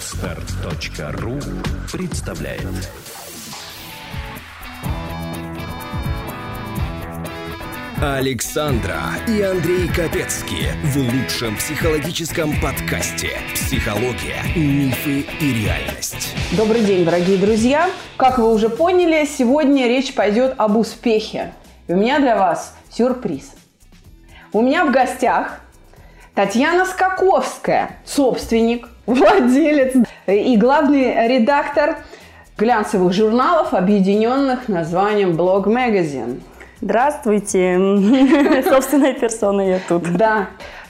Отстар.ру представляет Александра и Андрей Капецки в лучшем психологическом подкасте «Психология, мифы и реальность». Добрый день, дорогие друзья! Как вы уже поняли, сегодня речь пойдет об успехе. У меня для вас сюрприз. У меня в гостях Татьяна Скаковская, собственник, владелец и главный редактор глянцевых журналов, объединенных названием Blog Magazine. Здравствуйте, собственная персона я тут. Да.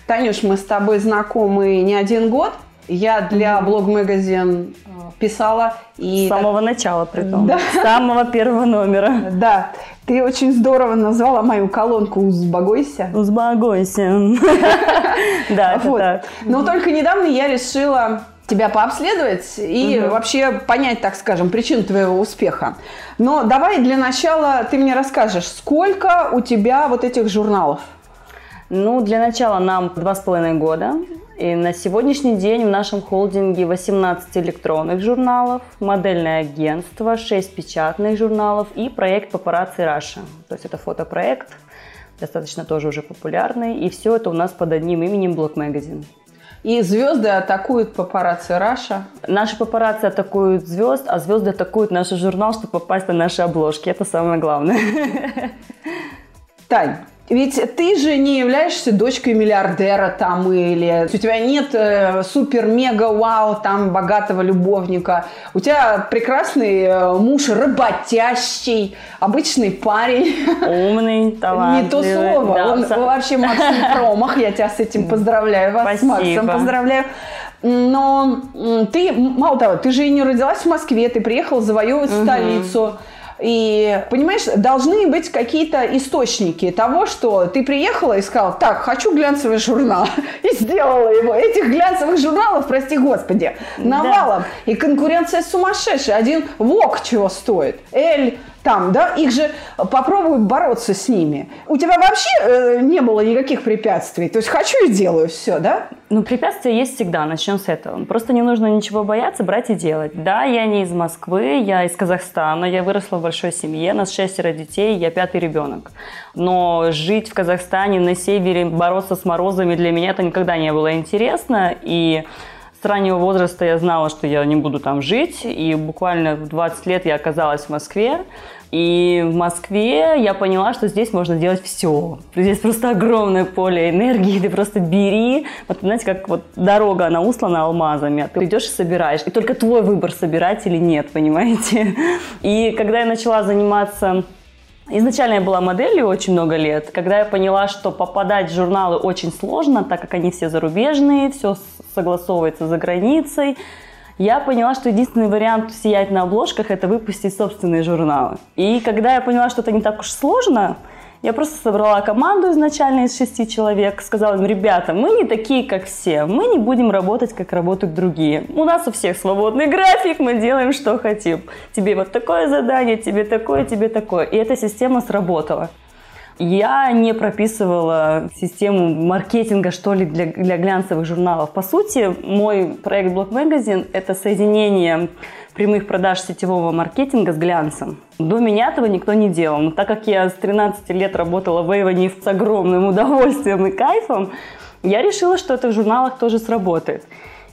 Танюш, мы с тобой знакомы не один год. Я для э, писала. И С самого так... начала, при том. Да. С самого первого номера. Да. Ты очень здорово назвала мою колонку «Узбогойся». «Узбогойся». Да, это так. Но только недавно я решила тебя пообследовать и угу. вообще понять, так скажем, причину твоего успеха. Но давай для начала ты мне расскажешь, сколько у тебя вот этих журналов? Ну, для начала нам два с половиной года. И на сегодняшний день в нашем холдинге 18 электронных журналов, модельное агентство, 6 печатных журналов и проект Папарацци Раша. То есть это фотопроект, достаточно тоже уже популярный. И все это у нас под одним именем Block Magazine. И звезды атакуют папарацци Раша. Наши папарацци атакуют звезд, а звезды атакуют наш журнал, чтобы попасть на наши обложки. Это самое главное. Тань, ведь ты же не являешься дочкой миллиардера там или у тебя нет э, супер-мега-вау там богатого любовника. У тебя прекрасный э, муж работящий, обычный парень. Умный, талантливый. Не то слово. Да, Он сам... вообще Максим Промах. Я тебя с этим поздравляю. Вас Спасибо. с Максом поздравляю. Но ты, мало того, ты же и не родилась в Москве, ты приехала завоевывать угу. столицу. И, понимаешь, должны быть какие-то источники того, что ты приехала и сказала, так, хочу глянцевый журнал. И сделала его. Этих глянцевых журналов, прости господи, навалом. Да. И конкуренция сумасшедшая. Один ВОК чего стоит. Эль там, да, их же попробуют бороться с ними. У тебя вообще э, не было никаких препятствий? То есть хочу и делаю все, да? Ну, препятствия есть всегда, начнем с этого. Просто не нужно ничего бояться, брать и делать. Да, я не из Москвы, я из Казахстана, я выросла в большой семье, нас шестеро детей, я пятый ребенок. Но жить в Казахстане, на севере, бороться с морозами для меня это никогда не было интересно. И с раннего возраста я знала, что я не буду там жить, и буквально в 20 лет я оказалась в Москве. И в Москве я поняла, что здесь можно делать все. Здесь просто огромное поле энергии, ты просто бери. Вот знаете, как вот дорога, она услана алмазами, а ты идешь и собираешь. И только твой выбор, собирать или нет, понимаете? И когда я начала заниматься Изначально я была моделью очень много лет. Когда я поняла, что попадать в журналы очень сложно, так как они все зарубежные, все согласовывается за границей, я поняла, что единственный вариант сиять на обложках – это выпустить собственные журналы. И когда я поняла, что это не так уж сложно, я просто собрала команду изначально из шести человек, сказала им, ребята, мы не такие, как все, мы не будем работать, как работают другие. У нас у всех свободный график, мы делаем, что хотим. Тебе вот такое задание, тебе такое, тебе такое. И эта система сработала. Я не прописывала систему маркетинга, что ли, для, для глянцевых журналов. По сути, мой проект Block Magazine – это соединение прямых продаж сетевого маркетинга с глянцем. До меня этого никто не делал. Но так как я с 13 лет работала в Эйвоне с огромным удовольствием и кайфом, я решила, что это в журналах тоже сработает.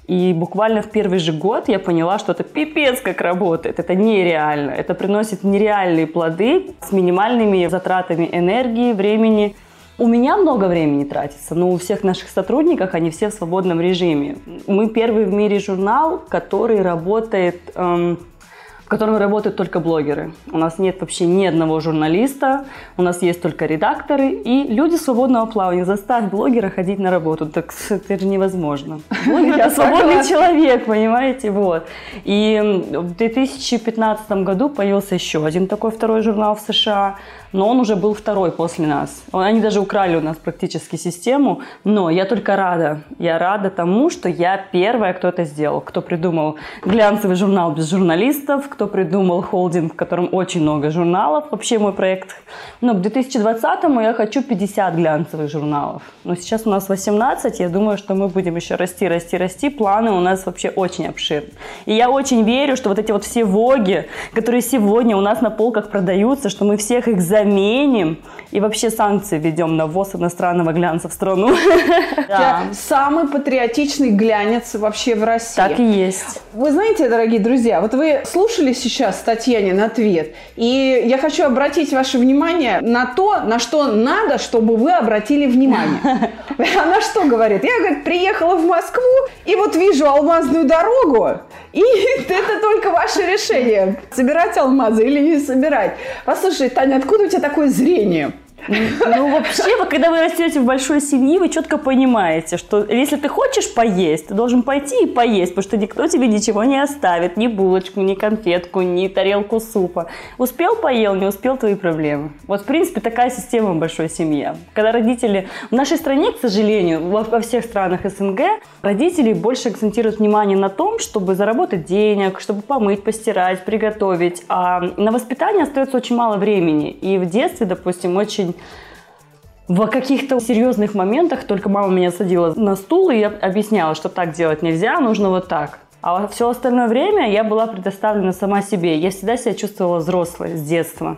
И буквально в первый же год я поняла, что это пипец как работает. Это нереально. Это приносит нереальные плоды с минимальными затратами энергии, времени. У меня много времени тратится, но у всех наших сотрудников они все в свободном режиме. Мы первый в мире журнал, который работает эм, в котором работают только блогеры. У нас нет вообще ни одного журналиста, у нас есть только редакторы и люди свободного плавания. Заставь блогера ходить на работу, так это же невозможно. Блогер – это свободный человек, понимаете, вот. И в 2015 году появился еще один такой второй журнал в США, но он уже был второй после нас. Они даже украли у нас практически систему, но я только рада. Я рада тому, что я первая, кто это сделал, кто придумал глянцевый журнал без журналистов, кто придумал холдинг, в котором очень много журналов. Вообще мой проект. Но к 2020-му я хочу 50 глянцевых журналов. Но сейчас у нас 18, я думаю, что мы будем еще расти, расти, расти. Планы у нас вообще очень обширны. И я очень верю, что вот эти вот все воги, которые сегодня у нас на полках продаются, что мы всех их заменим и вообще санкции введем на ввоз иностранного глянца в страну. Самый патриотичный глянец вообще в России. Так и есть. Вы знаете, дорогие друзья, вот вы слушали сейчас Татьянин ответ, и я хочу обратить ваше внимание на то, на что надо, чтобы вы обратили внимание. Она что говорит? Я, говорит, приехала в Москву, и вот вижу алмазную дорогу, и это только ваше решение, собирать алмазы или не собирать. Послушай, Таня, откуда у тебя такое зрение? Ну, вообще, когда вы растете в большой семье, вы четко понимаете, что если ты хочешь поесть, ты должен пойти и поесть, потому что никто тебе ничего не оставит, ни булочку, ни конфетку, ни тарелку супа. Успел, поел, не успел, твои проблемы. Вот, в принципе, такая система большой семье. Когда родители... В нашей стране, к сожалению, во всех странах СНГ, родители больше акцентируют внимание на том, чтобы заработать денег, чтобы помыть, постирать, приготовить. А на воспитание остается очень мало времени. И в детстве, допустим, очень в каких-то серьезных моментах только мама меня садила на стул и объясняла, что так делать нельзя, нужно вот так. А все остальное время я была предоставлена сама себе. Я всегда себя чувствовала взрослой с детства.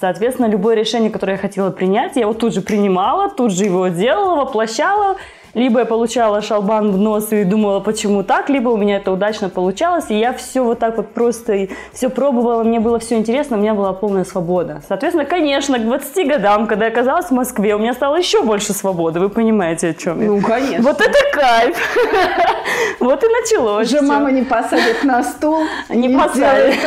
Соответственно, любое решение, которое я хотела принять, я его тут же принимала, тут же его делала, воплощала. Либо я получала шалбан в нос и думала, почему так, либо у меня это удачно получалось, и я все вот так вот просто все пробовала, мне было все интересно, у меня была полная свобода. Соответственно, конечно, к 20 годам, когда я оказалась в Москве, у меня стало еще больше свободы, вы понимаете, о чем я? Ну, конечно. Вот это кайф! Вот и началось. Уже мама не посадит на стул, не посадит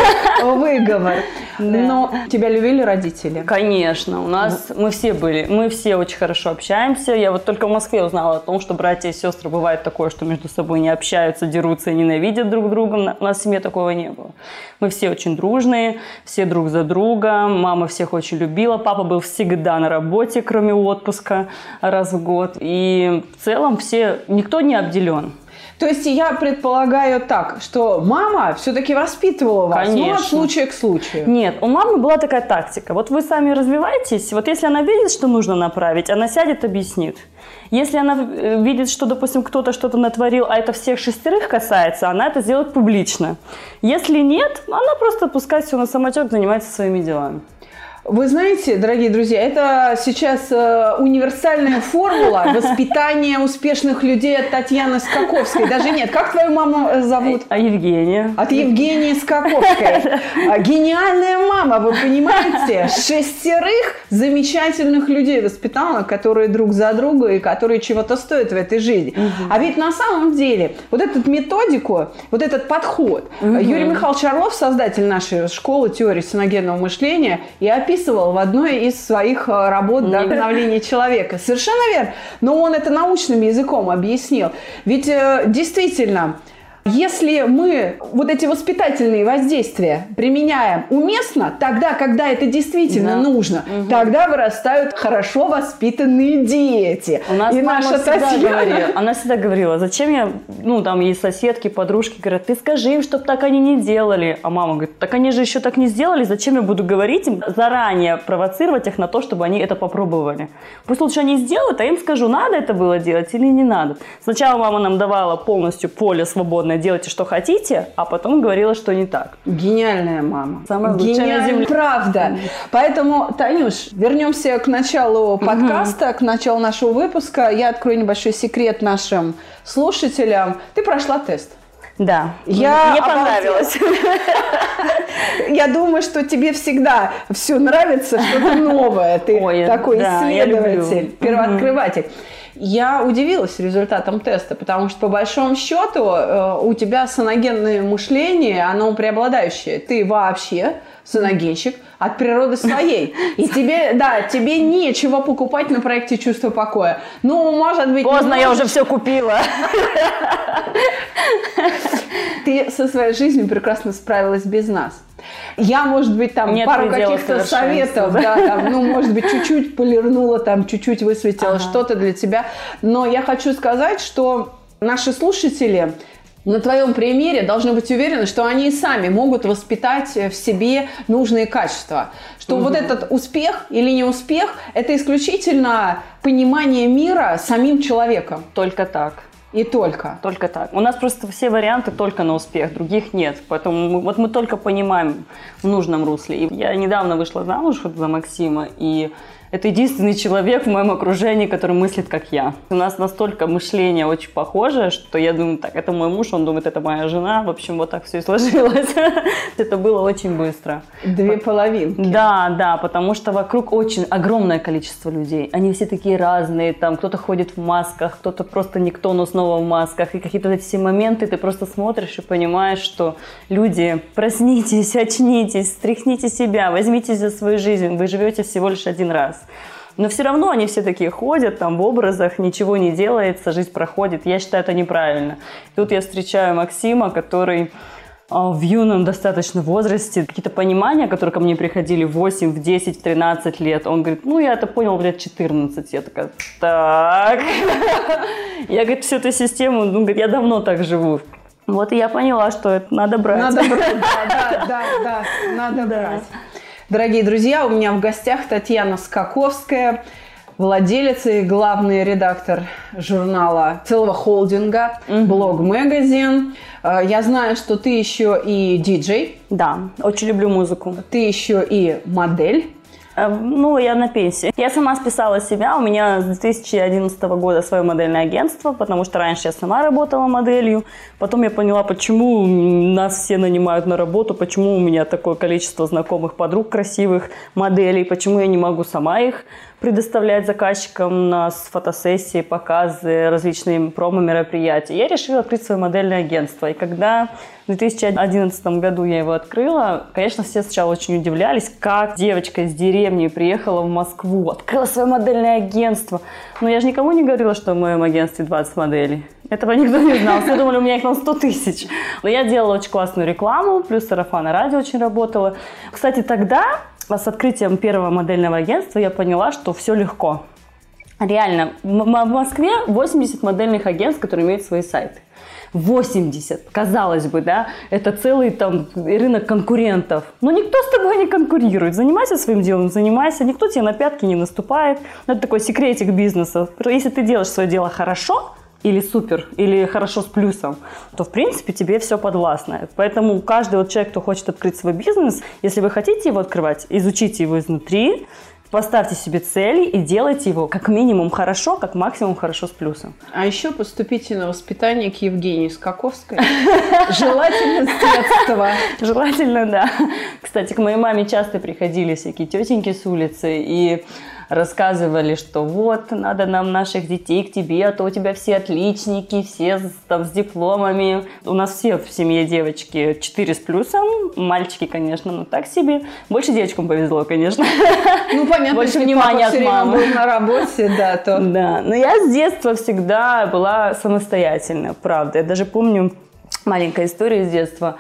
выговор. Но тебя любили родители? Конечно, у нас мы все были, мы все очень хорошо общаемся. Я вот только в Москве узнала о том, что братья и сестры бывает такое, что между собой не общаются, дерутся и ненавидят друг друга. У нас в семье такого не было. Мы все очень дружные, все друг за друга. Мама всех очень любила. Папа был всегда на работе, кроме отпуска раз в год. И в целом все, никто не обделен. То есть я предполагаю так, что мама все-таки воспитывала вас, Конечно. но от случая к случаю. Нет, у мамы была такая тактика. Вот вы сами развиваетесь, вот если она видит, что нужно направить, она сядет, объяснит. Если она э, видит, что, допустим, кто-то что-то натворил, а это всех шестерых касается, она это сделает публично. Если нет, она просто пускай все на самотек занимается своими делами. Вы знаете, дорогие друзья, это сейчас э, универсальная формула воспитания успешных людей от Татьяны Скаковской. Даже нет, как твою маму э, зовут? А Евгения. От Евгении Скаковской. А, гениальная мама, вы понимаете? Шестерых замечательных людей воспитала, которые друг за друга и которые чего-то стоят в этой жизни. А ведь на самом деле вот эту методику, вот этот подход, Юрий Михайлович Орлов, создатель нашей школы теории синогенного мышления, и описывает описывал в одной из своих э, работ да, «Обновление человека». Совершенно верно. Но он это научным языком объяснил. Ведь э, действительно, если мы вот эти воспитательные воздействия применяем уместно, тогда, когда это действительно да. нужно, угу. тогда вырастают хорошо воспитанные дети. У нас И мама наша всегда Татьяна... говорила, она всегда говорила, зачем я, ну там есть соседки, подружки, говорят, ты скажи им, чтобы так они не делали. А мама говорит, так они же еще так не сделали, зачем я буду говорить им, заранее провоцировать их на то, чтобы они это попробовали. Пусть лучше они сделают, а им скажу, надо это было делать или не надо. Сначала мама нам давала полностью поле свободное правильно, делайте, что хотите, а потом говорила, что не так. Гениальная мама. Самая лучшая Гениальная, на земле. Правда. Поэтому, Танюш, вернемся к началу подкаста, к началу нашего выпуска. Я открою небольшой секрет нашим слушателям. Ты прошла тест. Да, я мне понравилось. Я думаю, что тебе всегда все нравится, что-то новое. Ты Ой, такой да, исследователь, первооткрыватель. Я удивилась результатом теста, потому что по большому счету э, у тебя саногенное мышление, оно преобладающее. Ты вообще саногенщик от природы своей. И тебе, да, тебе нечего покупать на проекте «Чувство покоя». Ну, может быть... Поздно, я уже все купила. Ты со своей жизнью прекрасно справилась без нас. Я, может быть, там Нет пару каких-то советов, да, там, ну, может быть, чуть-чуть полирнула, там, чуть-чуть высветила ага. что-то для тебя. Но я хочу сказать, что наши слушатели на твоем примере должны быть уверены, что они сами могут воспитать в себе нужные качества. Что угу. вот этот успех или не успех – это исключительно понимание мира самим человеком. Только так. И только. Только так. У нас просто все варианты только на успех, других нет. Поэтому мы, вот мы только понимаем в нужном русле. И я недавно вышла замуж вот за Максима, и это единственный человек в моем окружении, который мыслит, как я. У нас настолько мышление очень похоже, что я думаю, так, это мой муж, он думает, это моя жена. В общем, вот так все и сложилось. Это было очень быстро. Две половинки. Да, да, потому что вокруг очень огромное количество людей. Они все такие разные, там кто-то ходит в масках, кто-то просто никто, но снова в масках. И какие-то эти все моменты ты просто смотришь и понимаешь, что люди, проснитесь, очнитесь, стряхните себя, возьмите за свою жизнь. Вы живете всего лишь один раз. Но все равно они все такие ходят там в образах, ничего не делается, жизнь проходит. Я считаю, это неправильно. Тут я встречаю Максима, который а, в юном достаточно возрасте, какие-то понимания, которые ко мне приходили в 8, в 10, в 13 лет, он говорит, ну, я это понял в лет 14. Я такая, так. Я, говорит, всю эту систему, ну, говорит, я давно так живу. Вот и я поняла, что это надо брать. Надо брать, да, да, да, надо брать. Дорогие друзья, у меня в гостях Татьяна Скаковская, владелец и главный редактор журнала целого холдинга «Блог Магазин». Э, я знаю, что ты еще и диджей. Да, очень люблю музыку. Ты еще и модель. Э, ну, я на пенсии. Я сама списала себя. У меня с 2011 года свое модельное агентство, потому что раньше я сама работала моделью. Потом я поняла, почему нас все нанимают на работу, почему у меня такое количество знакомых подруг красивых моделей, почему я не могу сама их предоставлять заказчикам на фотосессии, показы, различные промо-мероприятия. Я решила открыть свое модельное агентство. И когда в 2011 году я его открыла, конечно, все сначала очень удивлялись, как девочка из деревни приехала в Москву, открыла свое модельное агентство. Но я же никому не говорила, что в моем агентстве 20 моделей. Этого никто не знал. Все думали, у меня их там 100 тысяч. Но я делала очень классную рекламу, плюс сарафан радио очень работала. Кстати, тогда с открытием первого модельного агентства я поняла, что все легко. Реально, в Москве 80 модельных агентств, которые имеют свои сайты. 80, казалось бы, да, это целый там рынок конкурентов. Но никто с тобой не конкурирует. Занимайся своим делом, занимайся, никто тебе на пятки не наступает. Это такой секретик бизнеса. Если ты делаешь свое дело хорошо, или супер, или хорошо с плюсом, то, в принципе, тебе все подвластно. Поэтому каждый вот человек, кто хочет открыть свой бизнес, если вы хотите его открывать, изучите его изнутри, Поставьте себе цели и делайте его как минимум хорошо, как максимум хорошо с плюсом. А еще поступите на воспитание к Евгении Скаковской. Желательно с детства. Желательно, да. Кстати, к моей маме часто приходили всякие тетеньки с улицы, и рассказывали, что вот, надо нам наших детей к тебе, а то у тебя все отличники, все там с дипломами. У нас все в семье девочки 4 с плюсом, мальчики, конечно, ну так себе. Больше девочкам повезло, конечно. Ну, понятно, Больше внимания от мамы. был на работе, да, то... Да, но я с детства всегда была самостоятельна, правда. Я даже помню маленькая история из детства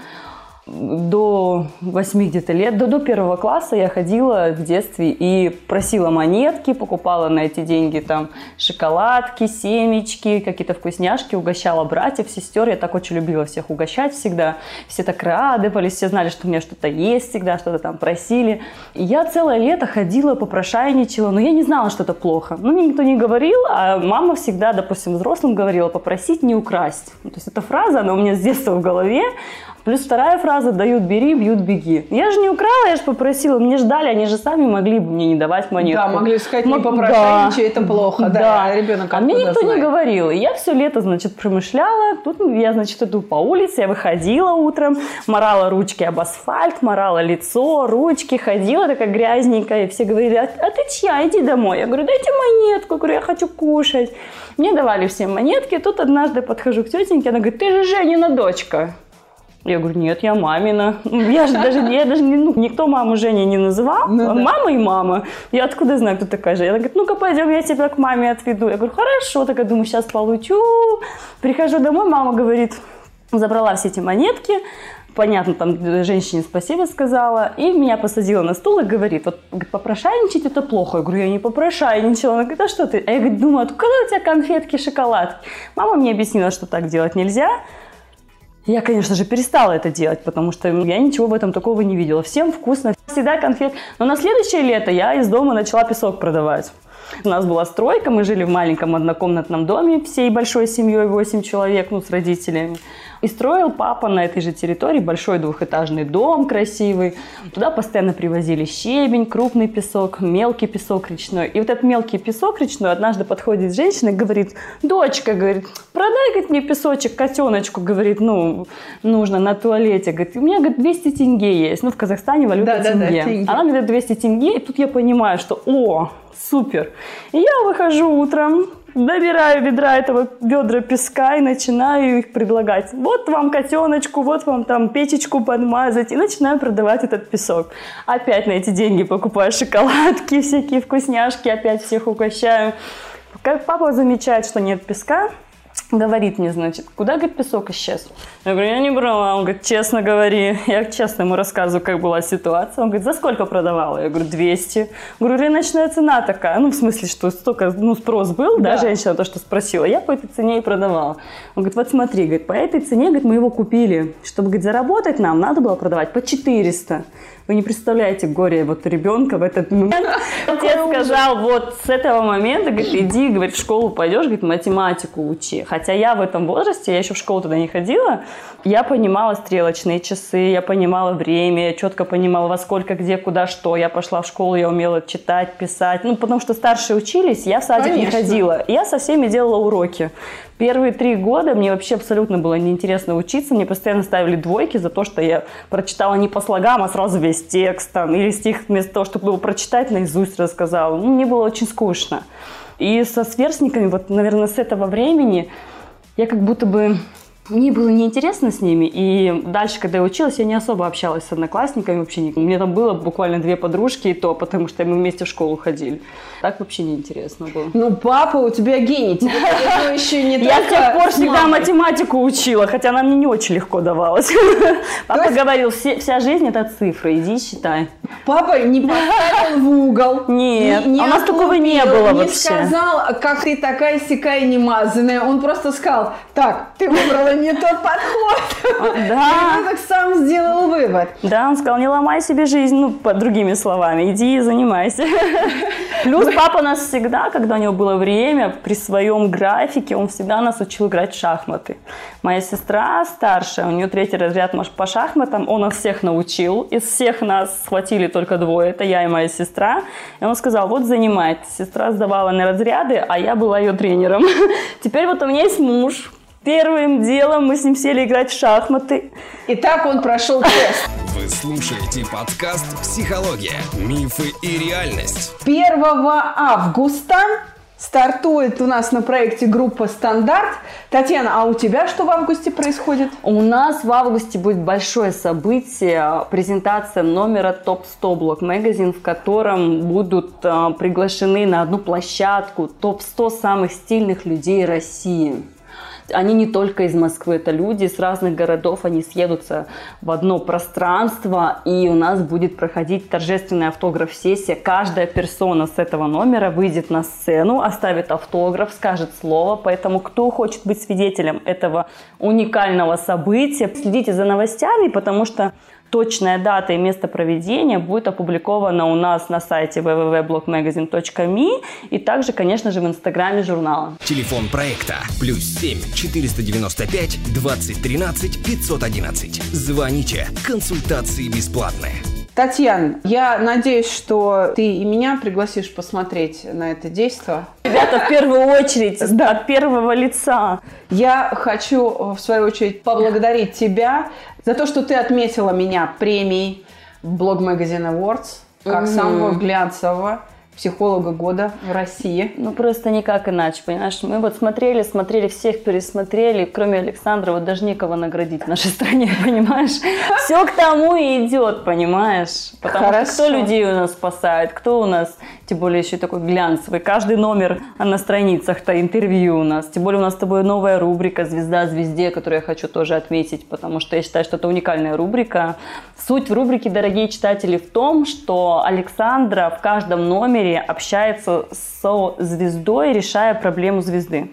до 8 где-то лет, до, до первого класса я ходила в детстве и просила монетки, покупала на эти деньги там шоколадки, семечки, какие-то вкусняшки, угощала братьев, сестер. Я так очень любила всех угощать всегда. Все так радовались, все знали, что у меня что-то есть всегда, что-то там просили. И я целое лето ходила, попрошайничала, но я не знала, что это плохо. Ну, мне никто не говорил, а мама всегда, допустим, взрослым говорила, попросить не украсть. То есть эта фраза, она у меня с детства в голове, Плюс вторая фраза «дают, бери, бьют, беги». Я же не украла, я же попросила, мне ждали, они же сами могли бы мне не давать монетку. Да, могли сказать, не попрошайничай, да. это плохо, да, да. ребенок А мне никто знает? не говорил. И я все лето, значит, промышляла, тут я, значит, иду по улице, я выходила утром, морала ручки об асфальт, морала лицо, ручки, ходила такая грязненькая, и все говорили, а, а ты чья, иди домой. Я говорю, дайте монетку, я говорю, я хочу кушать. Мне давали все монетки, тут однажды подхожу к тетеньке, она говорит, ты же Женина дочка. Я говорю, нет, я мамина. Я же даже, я даже не, ну, никто маму Женя не называл. Ну, да. Мама и мама. Я откуда знаю, кто такая Женя? Она говорит, ну-ка пойдем, я тебя к маме отведу. Я говорю, хорошо. Так я думаю, сейчас получу. Прихожу домой, мама говорит, забрала все эти монетки. Понятно, там женщине спасибо сказала. И меня посадила на стул и говорит, вот попрошайничать это плохо. Я говорю, я не попрошайничала. Она говорит, а что ты? А я говорю, думаю, откуда у тебя конфетки, шоколадки? Мама мне объяснила, что так делать нельзя. Я, конечно же, перестала это делать, потому что я ничего в этом такого не видела. Всем вкусно, всегда конфет. Но на следующее лето я из дома начала песок продавать. У нас была стройка, мы жили в маленьком однокомнатном доме всей большой семьей, 8 человек, ну, с родителями. И строил папа на этой же территории большой двухэтажный дом красивый. Туда постоянно привозили щебень, крупный песок, мелкий песок речной. И вот этот мелкий песок речной однажды подходит женщина и говорит, дочка, говорит, продай, говорит, мне песочек котеночку, говорит, ну, нужно на туалете. Говорит, у меня, говорит, 200 тенге есть. Ну, в Казахстане валюта да, тенге. Да, да, тенге. Она мне дает 200 тенге, и тут я понимаю, что, о, супер. И я выхожу утром, набираю ведра этого ведра песка и начинаю их предлагать. Вот вам котеночку, вот вам там печечку подмазать. И начинаю продавать этот песок. Опять на эти деньги покупаю шоколадки, всякие вкусняшки, опять всех угощаю. Как папа замечает, что нет песка, говорит мне, значит, куда, говорит, песок исчез? Я говорю, я не брала. Он говорит, честно говори. Я честно ему рассказываю, как была ситуация. Он говорит, за сколько продавала? Я говорю, 200. Говорю, рыночная цена такая. Ну, в смысле, что столько, ну, спрос был, да, да женщина то, что спросила. Я по этой цене и продавала. Он говорит, вот смотри, говорит, по этой цене, говорит, мы его купили. Чтобы, говорит, заработать нам, надо было продавать по 400. Вы не представляете горе вот ребенка в этот момент. Отец сказал, вот с этого момента, говорит, иди, говорит, в школу пойдешь, говорит, математику учи. Хотя я в этом возрасте, я еще в школу туда не ходила, я понимала стрелочные часы, я понимала время, я четко понимала, во сколько, где, куда, что. Я пошла в школу, я умела читать, писать. Ну, потому что старшие учились, я в садик Конечно. не ходила. Я со всеми делала уроки. Первые три года мне вообще абсолютно было неинтересно учиться. Мне постоянно ставили двойки за то, что я прочитала не по слогам, а сразу весь текст. Там, или стих вместо того, чтобы его прочитать, наизусть рассказала. Ну, мне было очень скучно. И со сверстниками, вот, наверное, с этого времени я как будто бы мне было неинтересно с ними, и дальше, когда я училась, я не особо общалась с одноклассниками вообще. У меня там было буквально две подружки, и то потому что мы вместе в школу ходили. Так вообще неинтересно было. Ну, папа у тебя гений, тебе еще не Я с тех пор всегда математику учила, хотя она мне не очень легко давалась. Папа говорил, вся жизнь это цифры, иди считай. Папа не поставил в угол. Нет, не, у нас такого не было вообще. Не сказал, как ты такая сякая немазанная. Он просто сказал, так, ты выбрала не тот подход. А, да. И ребенок сам сделал вывод. Да, он сказал, не ломай себе жизнь, ну, по другими словами, иди и занимайся. Плюс папа нас всегда, когда у него было время, при своем графике, он всегда нас учил играть в шахматы. Моя сестра старшая, у нее третий разряд по шахматам, он нас всех научил. Из всех нас схватили только двое, это я и моя сестра. И он сказал, вот занимайтесь. Сестра сдавала на разряды, а я была ее тренером. Теперь вот у меня есть муж, Первым делом мы с ним сели играть в шахматы. И так он прошел тест. Вы слушаете подкаст «Психология. Мифы и реальность». 1 августа стартует у нас на проекте группа «Стандарт». Татьяна, а у тебя что в августе происходит? У нас в августе будет большое событие, презентация номера топ-100 блок магазин, в котором будут э, приглашены на одну площадку топ-100 самых стильных людей России. Они не только из Москвы, это люди с разных городов, они съедутся в одно пространство, и у нас будет проходить торжественная автограф-сессия. Каждая персона с этого номера выйдет на сцену, оставит автограф, скажет слово, поэтому кто хочет быть свидетелем этого уникального события, следите за новостями, потому что Точная дата и место проведения будет опубликована у нас на сайте www.blogmagazine.me и также, конечно же, в инстаграме журнала. Телефон проекта плюс 7 495 2013 511. Звоните. Консультации бесплатные. Татьяна, я надеюсь, что ты и меня пригласишь посмотреть на это действие. Ребята, в первую очередь, да. от первого лица. Я хочу, в свою очередь, поблагодарить тебя за то, что ты отметила меня премией Magazine Awards как угу. самого глянцевого психолога года в России. Ну, просто никак иначе, понимаешь? Мы вот смотрели, смотрели, всех пересмотрели, кроме Александра, вот даже некого наградить в нашей стране, понимаешь? Все к тому и идет, понимаешь? Потому Хорошо. что кто людей у нас спасает, кто у нас, тем более еще такой глянцевый, каждый номер на страницах-то интервью у нас. Тем более у нас с тобой новая рубрика «Звезда звезде», которую я хочу тоже отметить, потому что я считаю, что это уникальная рубрика. Суть в рубрике, дорогие читатели, в том, что Александра в каждом номере общается со звездой, решая проблему звезды.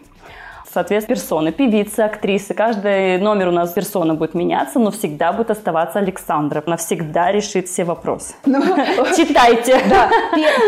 Соответственно, персоны, певицы, актрисы. Каждый номер у нас персона будет меняться, но всегда будет оставаться Александра. Она всегда решит все вопросы. Ну, Читайте. Да,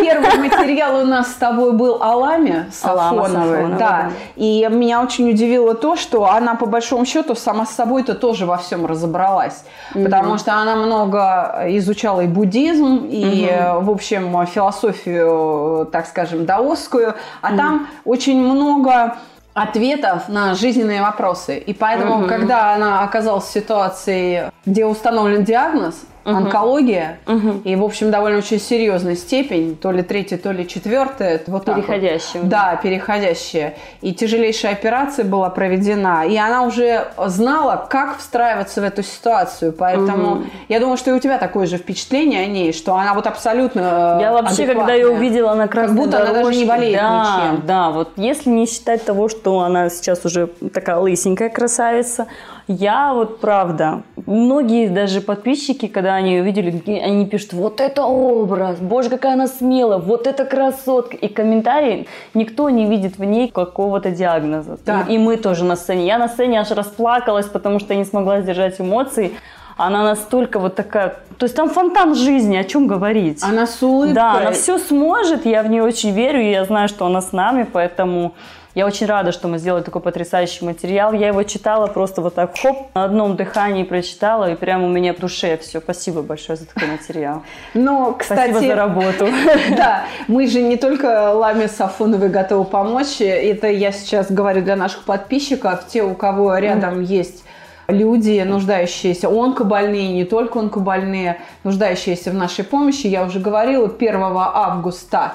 первый материал у нас с тобой был Аламе Сафоновой. Да, и меня очень удивило то, что она по большому счету сама с собой-то тоже во всем разобралась. Потому что она много изучала и буддизм, и, в общем, философию, так скажем, даосскую. А там очень много ответов на жизненные вопросы. И поэтому, угу. когда она оказалась в ситуации, где установлен диагноз, угу. онкология, угу. и, в общем, довольно очень серьезная степень, то ли третья, то ли четвертая. Вот переходящая. Вот. Да, переходящая. И тяжелейшая операция была проведена, и она уже знала, как встраиваться в эту ситуацию. Поэтому угу. я думаю, что и у тебя такое же впечатление о ней, что она вот абсолютно Я вообще, когда ее увидела на красной Как будто дорожке, она даже не болеет да, ничем. Да, вот если не считать того, что она сейчас уже такая лысенькая красавица, я вот правда, многие даже подписчики, когда они увидели, они пишут, вот это образ, боже, какая она смелая, вот это красотка. И комментарии, никто не видит в ней какого-то диагноза. Да. И, и мы тоже на сцене. Я на сцене аж расплакалась, потому что я не смогла сдержать эмоции она настолько вот такая... То есть там фонтан жизни, о чем говорить. Она с улыбкой. Да, она все сможет, я в нее очень верю, и я знаю, что она с нами, поэтому я очень рада, что мы сделали такой потрясающий материал. Я его читала просто вот так, хоп, на одном дыхании прочитала, и прямо у меня в душе все. Спасибо большое за такой материал. Но, кстати... Спасибо за работу. Да, мы же не только Ламе Сафоновой готовы помочь. Это я сейчас говорю для наших подписчиков, те, у кого рядом есть люди, нуждающиеся, онкобольные, не только онкобольные, нуждающиеся в нашей помощи. Я уже говорила, 1 августа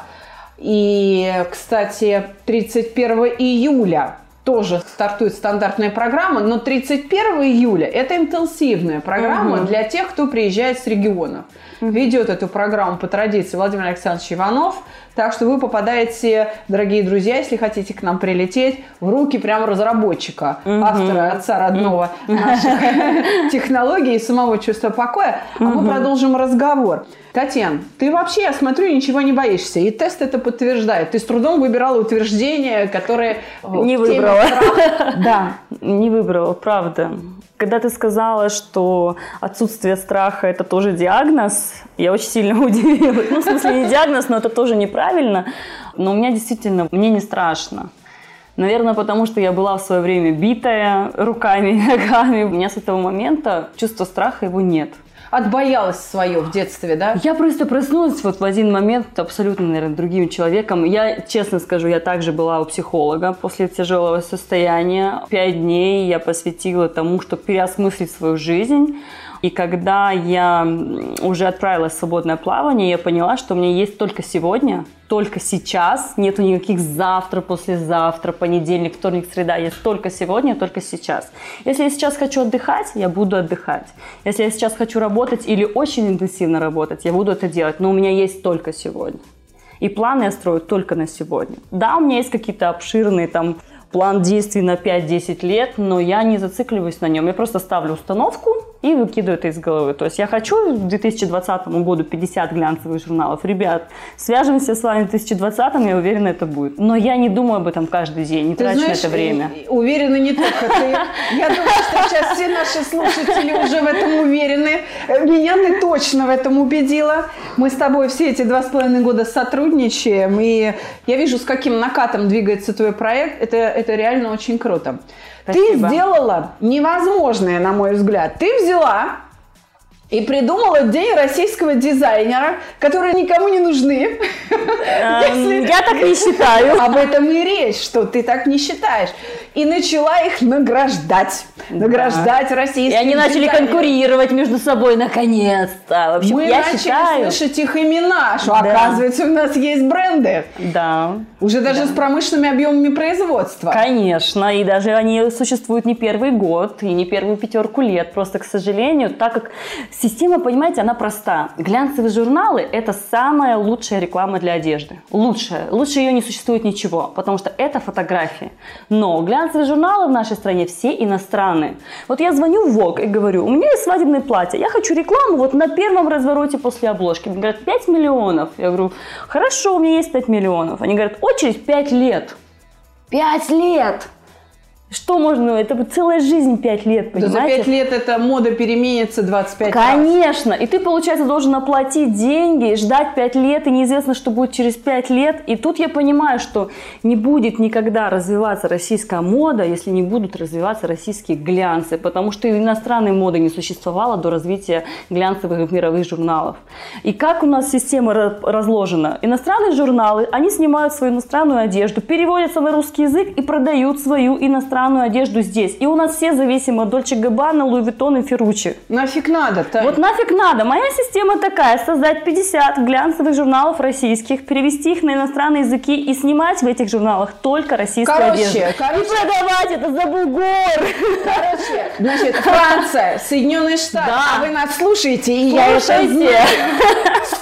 и, кстати, 31 июля тоже стартует стандартная программа, но 31 июля это интенсивная программа угу. для тех, кто приезжает с регионов. Ведет эту программу по традиции Владимир Александрович Иванов. Так что вы попадаете, дорогие друзья, если хотите к нам прилететь, в руки прямо разработчика, угу. автора, отца родного наших технологий и самого чувства покоя. А мы продолжим разговор. Татьяна, ты вообще, я смотрю, ничего не боишься. И тест это подтверждает. Ты с трудом выбирала утверждения, которые... Не выбрала. Да. Не выбрала, правда. Когда ты сказала, что отсутствие страха – это тоже диагноз, я очень сильно удивилась. Ну, в смысле, не диагноз, но это тоже неправильно. Но у меня действительно, мне не страшно. Наверное, потому что я была в свое время битая руками и ногами. У меня с этого момента чувства страха его нет отбоялась свое в детстве, да? Я просто проснулась вот в один момент абсолютно, наверное, другим человеком. Я, честно скажу, я также была у психолога после тяжелого состояния. Пять дней я посвятила тому, чтобы переосмыслить свою жизнь. И когда я уже отправилась в свободное плавание, я поняла, что у меня есть только сегодня, только сейчас, нету никаких завтра, послезавтра, понедельник, вторник, среда, есть только сегодня, только сейчас. Если я сейчас хочу отдыхать, я буду отдыхать. Если я сейчас хочу работать или очень интенсивно работать, я буду это делать, но у меня есть только сегодня. И планы я строю только на сегодня. Да, у меня есть какие-то обширные там план действий на 5-10 лет, но я не зацикливаюсь на нем. Я просто ставлю установку и выкидываю это из головы. То есть я хочу к 2020 году 50 глянцевых журналов. Ребят, свяжемся с вами в 2020, я уверена, это будет. Но я не думаю об этом каждый день, не ты трачу знаешь, на это время. Уверена не только ты. Я думаю, что сейчас все наши слушатели уже в этом уверены. Меня ты точно в этом убедила. Мы с тобой все эти два с половиной года сотрудничаем, и я вижу, с каким накатом двигается твой проект. Это это реально очень круто. Спасибо. Ты сделала невозможное, на мой взгляд. Ты взяла и придумала день российского дизайнера, которые никому не нужны. Эм, я так не считаю. Об этом и речь, что ты так не считаешь. И начала их награждать. Награждать российских И они начали конкурировать между собой наконец-то. Мы начали слышать их имена, что оказывается у нас есть бренды. Да. Уже даже с промышленными объемами производства. Конечно. И даже они существуют не первый год и не первую пятерку лет. Просто, к сожалению, так как Система, понимаете, она проста. Глянцевые журналы – это самая лучшая реклама для одежды. Лучшая. Лучше ее не существует ничего, потому что это фотографии. Но глянцевые журналы в нашей стране все иностранные. Вот я звоню в ВОК и говорю, у меня есть свадебное платье, я хочу рекламу вот на первом развороте после обложки. Мне говорят, 5 миллионов. Я говорю, хорошо, у меня есть 5 миллионов. Они говорят, очередь 5 лет. 5 лет! Что можно? Это целая жизнь 5 лет, понимаете? Да за 5 лет эта мода переменится 25 Конечно. Раз. И ты, получается, должен оплатить деньги, ждать 5 лет, и неизвестно, что будет через 5 лет. И тут я понимаю, что не будет никогда развиваться российская мода, если не будут развиваться российские глянцы, потому что иностранной моды не существовало до развития глянцевых мировых журналов. И как у нас система разложена? Иностранные журналы, они снимают свою иностранную одежду, переводятся на русский язык и продают свою иностранную иностранную одежду здесь. И у нас все зависимы от Dolce Gabbana, Louis Vuitton и Ферручи. Нафиг надо -то? Вот нафиг надо. Моя система такая, создать 50 глянцевых журналов российских, перевести их на иностранные языки и снимать в этих журналах только российскую короче, одежду. Короче, и продавать это за бугор. Короче, значит, Франция, Соединенные Штаты, да. а вы нас слушаете, и Слушайте. я это знаю.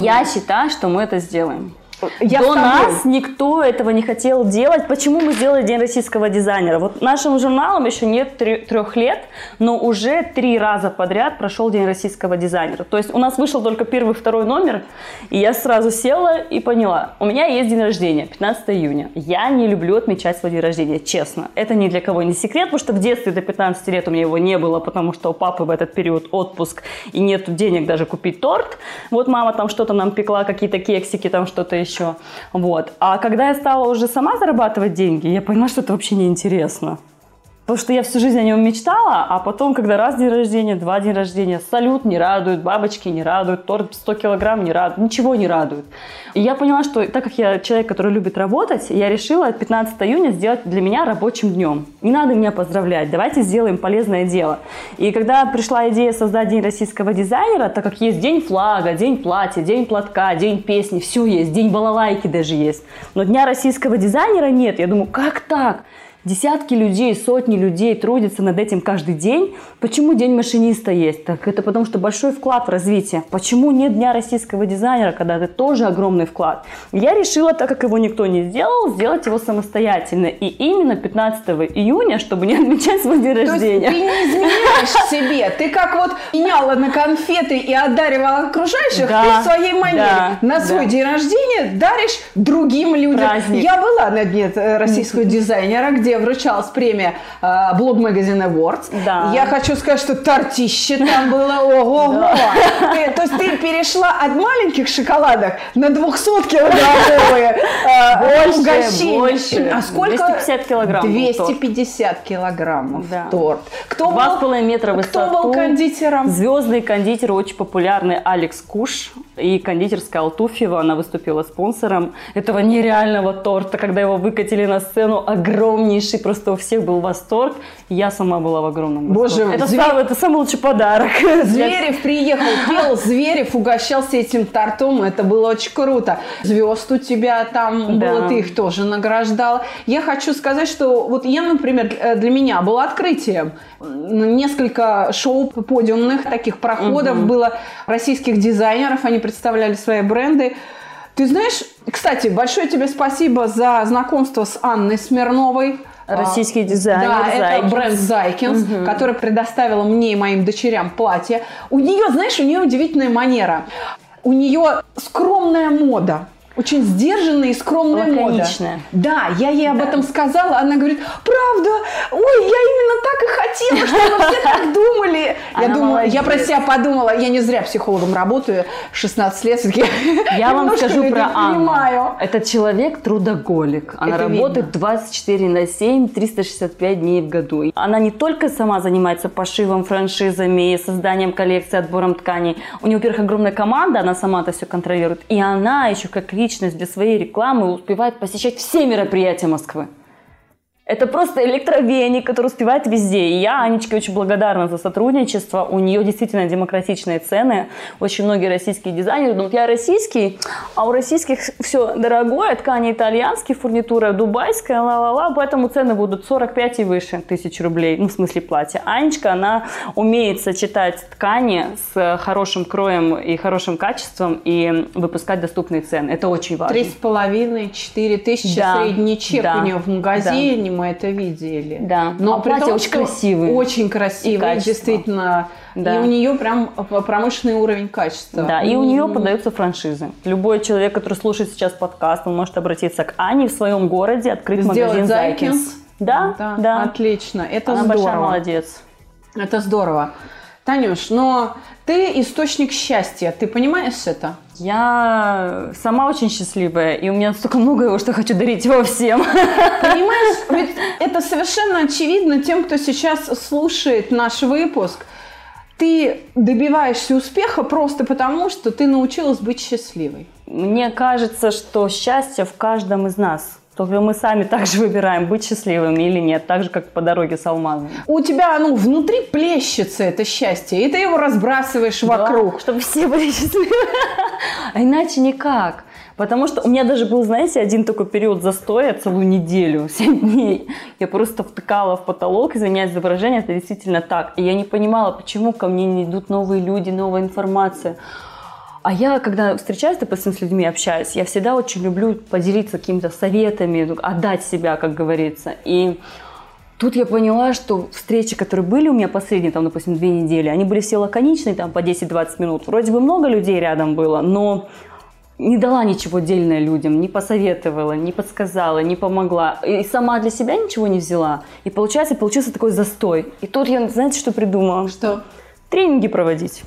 Я считаю, что мы это сделаем. Я До нас никто этого не хотел делать. Почему мы сделали День российского дизайнера? Вот нашим журналам еще нет трех лет, но уже три раза подряд прошел День российского дизайнера. То есть у нас вышел только первый, второй номер, и я сразу села и поняла, у меня есть день рождения, 15 июня. Я не люблю отмечать свой день рождения, честно. Это ни для кого не секрет, потому что в детстве до 15 лет у меня его не было, потому что у папы в этот период отпуск, и нет денег даже купить торт. Вот мама там что-то нам пекла, какие-то кексики, там что-то еще еще. Вот. А когда я стала уже сама зарабатывать деньги, я поняла, что это вообще неинтересно. Потому что я всю жизнь о нем мечтала, а потом, когда раз день рождения, два день рождения, салют не радует, бабочки не радуют, торт 100 килограмм не радует, ничего не радует. И я поняла, что так как я человек, который любит работать, я решила 15 июня сделать для меня рабочим днем. Не надо меня поздравлять, давайте сделаем полезное дело. И когда пришла идея создать День российского дизайнера, так как есть День флага, День платья, День платка, День песни, все есть, День балалайки даже есть. Но Дня российского дизайнера нет. Я думаю, как так? Десятки людей, сотни людей трудятся над этим каждый день. Почему День машиниста есть? Так это потому, что большой вклад в развитие. Почему нет Дня российского дизайнера, когда это тоже огромный вклад? Я решила, так как его никто не сделал, сделать его самостоятельно. И именно 15 июня, чтобы не отмечать свой день рождения. То есть ты не изменяешь себе. Ты как вот меняла на конфеты и отдаривала окружающих, да, ты в своей манере да, на свой да. день рождения даришь другим людям. Праздник. Я была на дне э, российского дизайнера, где вручалась премия э, Blog Magazine Awards. Да. Я хочу сказать, что тортище там было ого-го. То есть ты перешла от маленьких шоколадок на 200-килограммовые э, угощения. Больше, А сколько? 250 килограммов 250 килограммов торт. Кто Два с половиной метра высоту. Кто был кондитером? Звездный кондитер, очень популярный Алекс Куш и кондитерская Алтуфьева. Она выступила спонсором этого нереального торта, когда его выкатили на сцену огромнейший огромнейший, просто у всех был восторг. Я сама была в огромном восторге. Боже, это, Зве... самый, это самый лучший подарок. Зверев приехал, пел Зверев, угощался этим тортом, это было очень круто. Звезд у тебя там да. было, ты их тоже награждала. Я хочу сказать, что вот я, например, для меня было открытием. Несколько шоу подиумных таких проходов угу. было российских дизайнеров, они представляли свои бренды. Ты знаешь, кстати, большое тебе спасибо за знакомство с Анной Смирновой. Российский дизайнер. Да, Зайкинс. это бренд Зайкинс, угу. который предоставила мне и моим дочерям платье. У нее, знаешь, у нее удивительная манера. У нее скромная мода очень сдержанная и скромная Лаконичная. мода. Да, я ей об этом сказала, она говорит, правда, ой, я именно так и хотела, чтобы все так думали. Я думаю, я про себя подумала, я не зря психологом работаю, 16 лет, Я вам скажу про Анну. Это человек трудоголик. Она работает 24 на 7, 365 дней в году. Она не только сама занимается пошивом, франшизами, созданием коллекции, отбором тканей. У нее, во-первых, огромная команда, она сама это все контролирует. И она еще как лидер личность для своей рекламы успевает посещать все мероприятия Москвы. Это просто электровеник, который успевает везде. И я Анечке очень благодарна за сотрудничество. У нее действительно демократичные цены. Очень многие российские дизайнеры думают, я российский, а у российских все дорогое, ткани итальянские, фурнитура дубайская, ла-ла-ла, поэтому цены будут 45 и выше тысяч рублей, ну, в смысле платья. Анечка, она умеет сочетать ткани с хорошим кроем и хорошим качеством и выпускать доступные цены. Это очень важно. Три с половиной, четыре тысячи да, средний чек да, у нее в магазине. Да мы это видели. Да. Но а платье том, очень красивое. Очень красивое, действительно. Да. И у нее прям промышленный уровень качества. Да, и у нее продаются франшизы. Любой человек, который слушает сейчас подкаст, он может обратиться к Ане в своем городе, открыть Сделать магазин Зайкинс. Да, да, да. Отлично, это Она здорово. большая молодец. Это здорово. Танюш, но ты источник счастья, ты понимаешь это? Я сама очень счастливая, и у меня столько много его, что хочу дарить его всем. Понимаешь, ведь это совершенно очевидно тем, кто сейчас слушает наш выпуск. Ты добиваешься успеха просто потому, что ты научилась быть счастливой. Мне кажется, что счастье в каждом из нас. Только мы сами также выбираем, быть счастливыми или нет, так же, как по дороге с алмазом. У тебя, оно внутри плещется это счастье, и ты его разбрасываешь Да, вокруг. чтобы все были счастливы. А иначе никак. Потому что у меня даже был, знаете, один такой период застоя целую неделю, 7 дней. Я просто втыкала в потолок, извиняюсь за выражение, это действительно так. И я не понимала, почему ко мне не идут новые люди, новая информация. А я, когда встречаюсь, допустим, с людьми, общаюсь, я всегда очень люблю поделиться какими-то советами, ну, отдать себя, как говорится. И тут я поняла, что встречи, которые были у меня последние, там, допустим, две недели, они были все лаконичные, там, по 10-20 минут. Вроде бы много людей рядом было, но не дала ничего дельное людям, не посоветовала, не подсказала, не помогла. И сама для себя ничего не взяла. И получается, получился такой застой. И тут я, знаете, что придумала? Что? Тренинги проводить.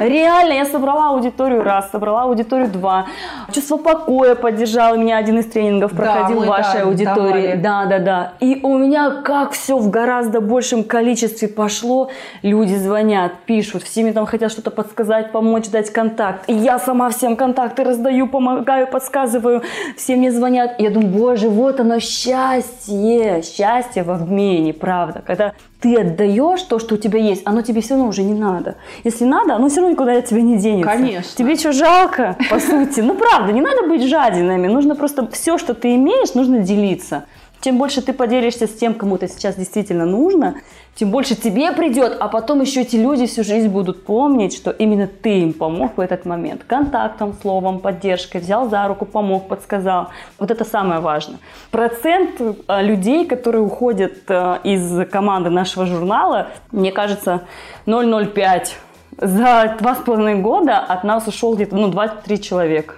Реально, я собрала аудиторию раз, собрала аудиторию два. Чувство покоя поддержал. У меня один из тренингов проходил мы, в вашей да, аудитории. давали. Да, да, да. И у меня как все в гораздо большем количестве пошло. Люди звонят, пишут, все мне там хотят что-то подсказать, помочь, дать контакт. И я сама всем контакты раздаю, помогаю, подсказываю. Все мне звонят. И я думаю, боже, вот оно счастье. Счастье в обмене, правда. Когда ты отдаешь то, что у тебя есть, оно тебе все равно уже не надо. Если надо, оно все равно никуда от тебя не денется. Конечно. Тебе что, жалко, по сути? Ну, правда, не надо быть жадинами. Нужно просто все, что ты имеешь, нужно делиться. Чем больше ты поделишься с тем, кому это сейчас действительно нужно, тем больше тебе придет, а потом еще эти люди всю жизнь будут помнить, что именно ты им помог в этот момент. Контактом, словом, поддержкой, взял за руку, помог, подсказал. Вот это самое важное. Процент э, людей, которые уходят э, из команды нашего журнала, мне кажется, 0,05. За два с половиной года от нас ушел где-то ну, 2-3 человека.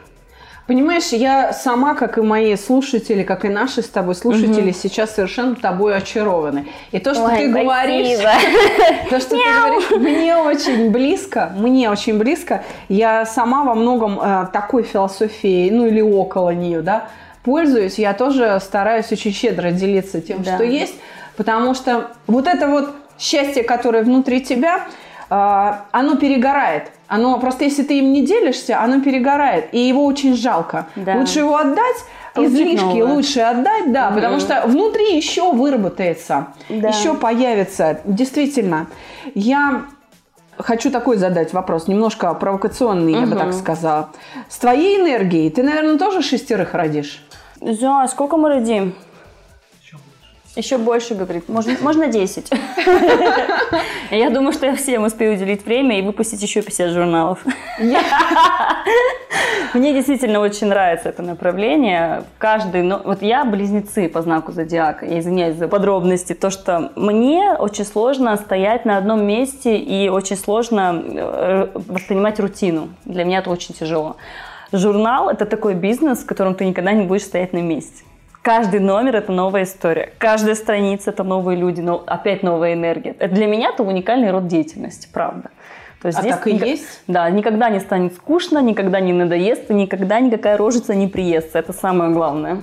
Понимаешь, я сама, как и мои слушатели, как и наши с тобой слушатели, сейчас совершенно тобой очарованы. И то, что Ой, ты спасибо. говоришь, то, что ты говоришь, мне очень близко, мне очень близко. Я сама во многом э, такой философией, ну или около нее, да, пользуюсь. Я тоже стараюсь очень щедро делиться тем, что есть, потому что вот это вот счастье, которое внутри тебя, оно перегорает. Оно просто, если ты им не делишься, оно перегорает, и его очень жалко. Да. Лучше его отдать, Получить излишки новое. лучше отдать, да, потому что внутри еще выработается, Да. еще появится. Действительно, я хочу такой задать вопрос, немножко провокационный, я бы так сказала. С твоей энергией ты, наверное, тоже шестерых родишь? Да, сколько мы родим? Еще больше, говорит. Можно, можно 10. Я думаю, что я всем успею уделить время и выпустить еще 50 журналов. Мне действительно очень нравится это направление. Каждый, ну, вот я близнецы по знаку зодиака. Я извиняюсь за подробности. То, что мне очень сложно стоять на одном месте и очень сложно э, воспринимать рутину. Для меня это очень тяжело. Журнал – это такой бизнес, в котором ты никогда не будешь стоять на месте. Каждый номер – это новая история. Каждая страница – это новые люди, но опять новая энергия. Это для меня это уникальный род деятельности, правда. То А так и ника- есть? Да, никогда не станет скучно, никогда не надоест, и никогда никакая рожица не приестся. Это самое главное.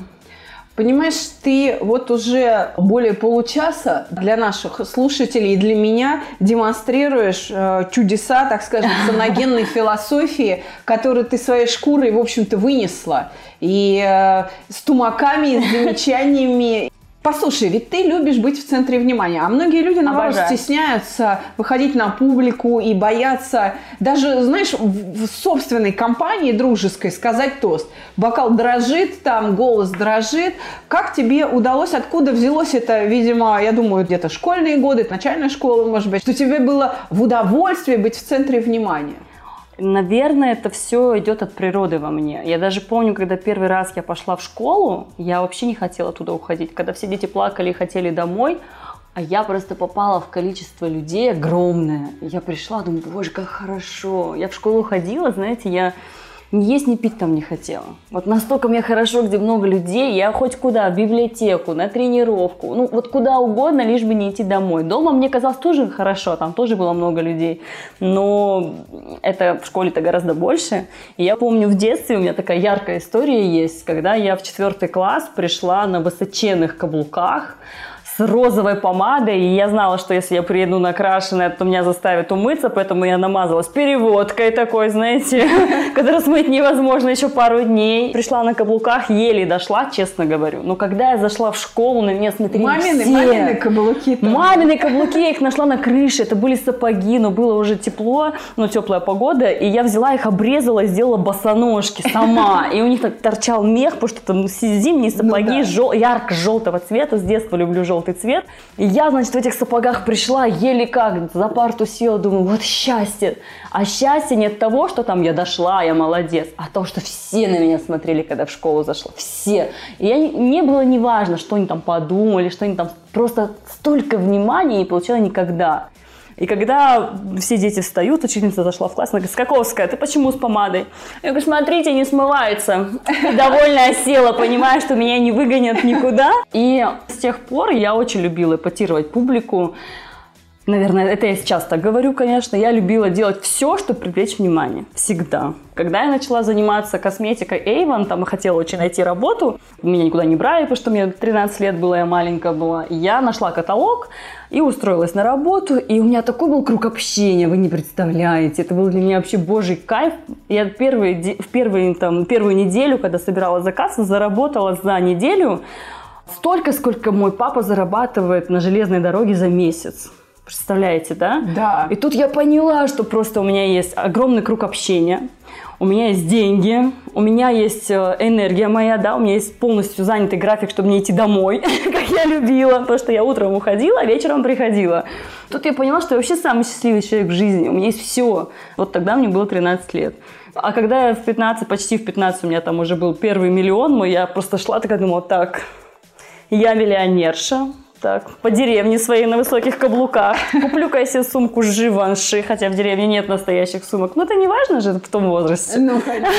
Понимаешь, ты вот уже более получаса для наших слушателей и для меня демонстрируешь э, чудеса, так скажем, саногенной философии, которую ты своей шкурой, в общем-то, вынесла. И э, с тумаками, и с замечаниями. Послушай, ведь ты любишь быть в центре внимания, а многие люди, наоборот, Обожаю. стесняются выходить на публику и боятся даже, знаешь, в в собственной компании дружеской сказать тост. Бокал дрожит, там голос дрожит. Как тебе удалось, откуда взялось это, видимо, я думаю, где-то школьные годы, начальная школа, может быть, что тебе было в удовольствие быть в центре внимания? Наверное, это все идет от природы во мне. Я даже помню, когда первый раз я пошла в школу, я вообще не хотела туда уходить. Когда все дети плакали и хотели домой, а я просто попала в количество людей огромное. Я пришла, думаю, боже, как хорошо. Я в школу ходила, знаете, я ни есть, ни пить там не хотела. Вот настолько мне хорошо, где много людей, я хоть куда, в библиотеку, на тренировку, ну вот куда угодно, лишь бы не идти домой. Дома мне казалось тоже хорошо, там тоже было много людей, но это в школе-то гораздо больше. И я помню в детстве, у меня такая яркая история есть, когда я в четвертый класс пришла на высоченных каблуках, розовой помадой, и я знала, что если я приеду накрашенная, то меня заставят умыться, поэтому я намазалась переводкой такой, знаете, которую смыть невозможно еще пару дней. Пришла на каблуках, еле дошла, честно говорю. Но когда я зашла в школу, на меня смотрели мамины, все. Мамины каблуки. Там. Мамины каблуки, я их нашла на крыше, это были сапоги, но было уже тепло, ну, теплая погода, и я взяла их, обрезала, сделала босоножки сама, и у них так торчал мех, потому что там зимние сапоги ну, да. жел... ярко-желтого цвета, с детства люблю желтый желтый цвет. И я, значит, в этих сапогах пришла, еле как, за парту села, думаю, вот счастье. А счастье не от того, что там я дошла, я молодец, а то, что все на меня смотрели, когда в школу зашла. Все. И я, не было не важно, что они там подумали, что они там... Просто столько внимания не получала никогда. И когда все дети встают, учительница зашла в класс, она говорит, Скаковская, ты почему с помадой? Я говорю, смотрите, не смывается. И довольно осела, понимая, что меня не выгонят никуда. И с тех пор я очень любила эпатировать публику. Наверное, это я сейчас так говорю, конечно. Я любила делать все, чтобы привлечь внимание. Всегда. Когда я начала заниматься косметикой Avon, там я хотела очень найти работу. Меня никуда не брали, потому что мне 13 лет было, я маленькая была. Я нашла каталог и устроилась на работу. И у меня такой был круг общения, вы не представляете. Это был для меня вообще божий кайф. Я первые, в первые, там, первую неделю, когда собирала заказ, заработала за неделю столько, сколько мой папа зарабатывает на железной дороге за месяц. Представляете, да? Да. И тут я поняла, что просто у меня есть огромный круг общения, у меня есть деньги, у меня есть э, энергия моя, да, у меня есть полностью занятый график, чтобы не идти домой, как я любила, потому что я утром уходила, а вечером приходила. Тут я поняла, что я вообще самый счастливый человек в жизни, у меня есть все. Вот тогда мне было 13 лет. А когда я в 15, почти в 15 у меня там уже был первый миллион мой, я просто шла такая, думала, так, я миллионерша, так, по деревне своей на высоких каблуках. Куплю-ка я себе сумку Живанши, хотя в деревне нет настоящих сумок. Но это не важно же в том возрасте. Ну, конечно.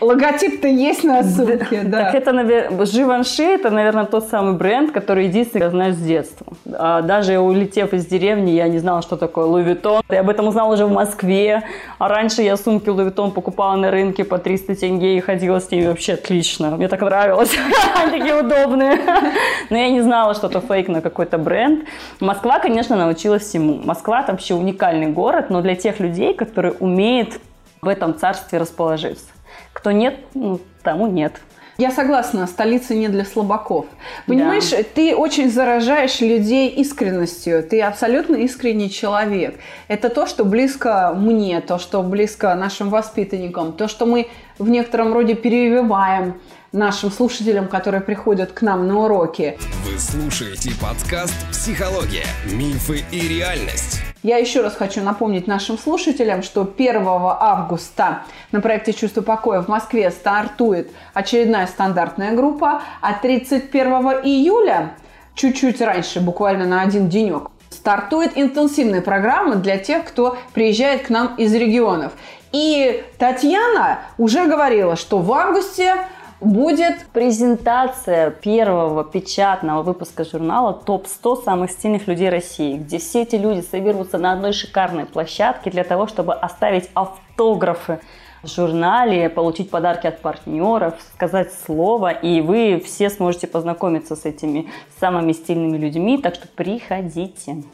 Логотип-то есть на сумке, да. Так это, наверное, Живанши, это, наверное, тот самый бренд, который единственный я знаю с детства. А даже улетев из деревни, я не знала, что такое Louis Vuitton. Я об этом узнала уже в Москве. А раньше я сумки Louis Vuitton покупала на рынке по 300 тенге и ходила с ними вообще отлично. Мне так нравилось. Они такие удобные. Но я не знала, что это фейк на какой-то бренд. Москва, конечно, научилась всему. Москва там вообще уникальный город, но для тех людей, которые умеют в этом царстве расположиться. Кто нет, ну, тому нет. Я согласна, столица не для слабаков. Понимаешь, да. ты очень заражаешь людей искренностью. Ты абсолютно искренний человек. Это то, что близко мне, то, что близко нашим воспитанникам, то, что мы в некотором роде перевиваем нашим слушателям, которые приходят к нам на уроки. Вы слушаете подкаст «Психология. Мифы и реальность». Я еще раз хочу напомнить нашим слушателям, что 1 августа на проекте «Чувство покоя» в Москве стартует очередная стандартная группа, а 31 июля, чуть-чуть раньше, буквально на один денек, стартует интенсивная программа для тех, кто приезжает к нам из регионов. И Татьяна уже говорила, что в августе будет презентация первого печатного выпуска журнала «Топ-100 самых стильных людей России», где все эти люди соберутся на одной шикарной площадке для того, чтобы оставить автографы в журнале, получить подарки от партнеров, сказать слово, и вы все сможете познакомиться с этими самыми стильными людьми, так что приходите.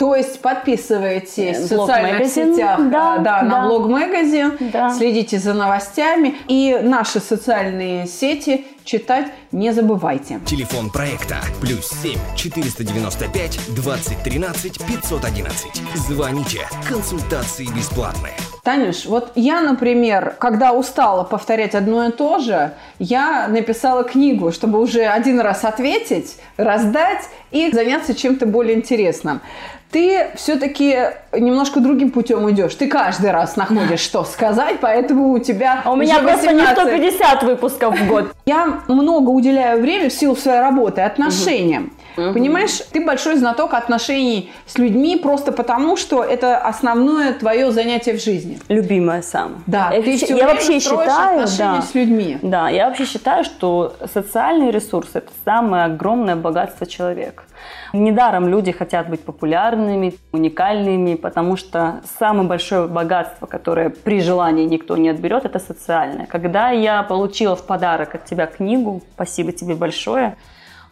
То есть подписывайтесь в социальных сетях да, да, да. на блог-магазин, да. следите за новостями и наши социальные сети читать не забывайте. Телефон проекта плюс 7 495 2013 511. Звоните. Консультации бесплатные. Танюш, вот я, например, когда устала повторять одно и то же, я написала книгу, чтобы уже один раз ответить, раздать и заняться чем-то более интересным ты все-таки немножко другим путем идешь. Ты каждый раз находишь, что сказать, поэтому у тебя а У меня просто не 150 выпусков в год. Я много уделяю время в силу своей работы отношениям. Угу. Понимаешь, ты большой знаток отношений с людьми просто потому, что это основное твое занятие в жизни. Любимое сам. Да, я, ты все я вообще считаю, да, с людьми. Да, я вообще считаю, что социальный ресурс – это самое огромное богатство человека. Недаром люди хотят быть популярными, уникальными, потому что самое большое богатство, которое при желании никто не отберет, это социальное. Когда я получила в подарок от тебя книгу, спасибо тебе большое,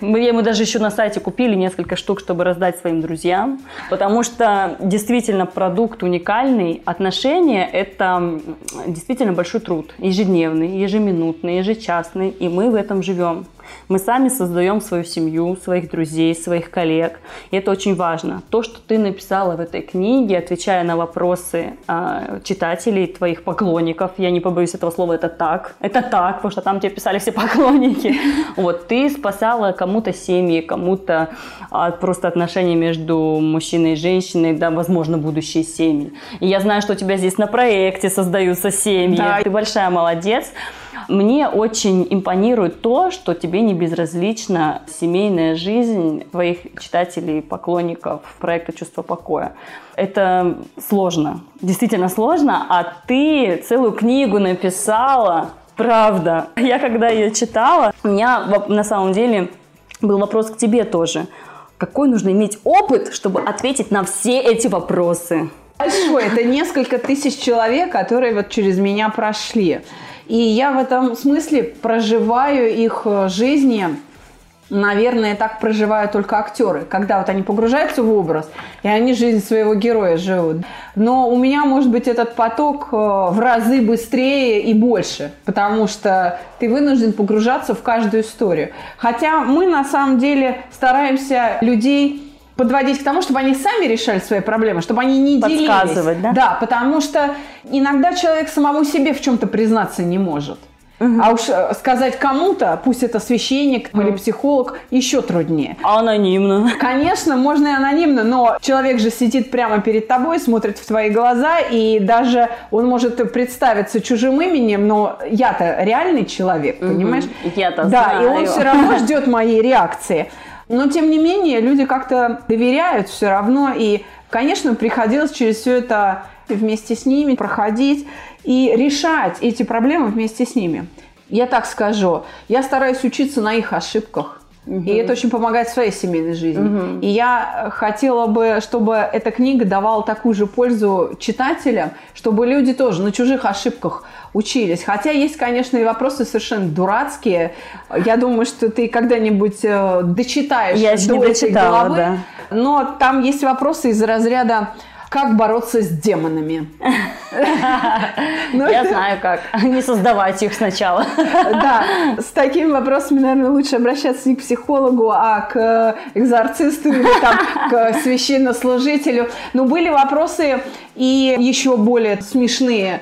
мы, мы даже еще на сайте купили несколько штук, чтобы раздать своим друзьям, потому что действительно продукт уникальный. Отношения – это действительно большой труд, ежедневный, ежеминутный, ежечасный, и мы в этом живем. Мы сами создаем свою семью, своих друзей, своих коллег. И это очень важно. То, что ты написала в этой книге, отвечая на вопросы э, читателей, твоих поклонников, я не побоюсь этого слова, это так. Это так, потому что там тебе писали все поклонники. Вот, ты спасала кому-то семьи, кому-то э, просто отношения между мужчиной и женщиной, да, возможно, будущие семьи. И я знаю, что у тебя здесь на проекте создаются семьи. Да. Ты большая молодец. Мне очень импонирует то, что тебе не безразлична семейная жизнь твоих читателей, поклонников проекта «Чувство покоя». Это сложно, действительно сложно, а ты целую книгу написала, правда. Я когда ее читала, у меня на самом деле был вопрос к тебе тоже. Какой нужно иметь опыт, чтобы ответить на все эти вопросы? Большой, это несколько тысяч человек, которые вот через меня прошли. И я в этом смысле проживаю их э, жизни, наверное, так проживают только актеры, когда вот они погружаются в образ, и они жизнь своего героя живут. Но у меня, может быть, этот поток э, в разы быстрее и больше, потому что ты вынужден погружаться в каждую историю. Хотя мы, на самом деле, стараемся людей подводить к тому, чтобы они сами решали свои проблемы, чтобы они не делились. Подсказывать, да? Да, потому что иногда человек самому себе в чем-то признаться не может. Угу. А уж э, сказать кому-то, пусть это священник угу. или психолог, еще труднее. Анонимно. Конечно, можно и анонимно, но человек же сидит прямо перед тобой, смотрит в твои глаза, и даже он может представиться чужим именем, но я-то реальный человек, угу. понимаешь? Я-то Да, знаю. и он все равно ждет моей реакции. Но, тем не менее, люди как-то доверяют все равно. И, конечно, приходилось через все это вместе с ними проходить и решать эти проблемы вместе с ними. Я так скажу, я стараюсь учиться на их ошибках. Угу. И это очень помогает в своей семейной жизни. Угу. И я хотела бы, чтобы эта книга давала такую же пользу читателям, чтобы люди тоже на чужих ошибках учились. Хотя есть, конечно, и вопросы совершенно дурацкие. Я думаю, что ты когда-нибудь э, дочитаешь Я до не этой главы. Да. Но там есть вопросы из разряда как бороться с демонами? Ну, Я знаю как. Не создавать их сначала. Да, с такими вопросами, наверное, лучше обращаться не к психологу, а к экзорцисту или там, к священнослужителю. Но были вопросы и еще более смешные.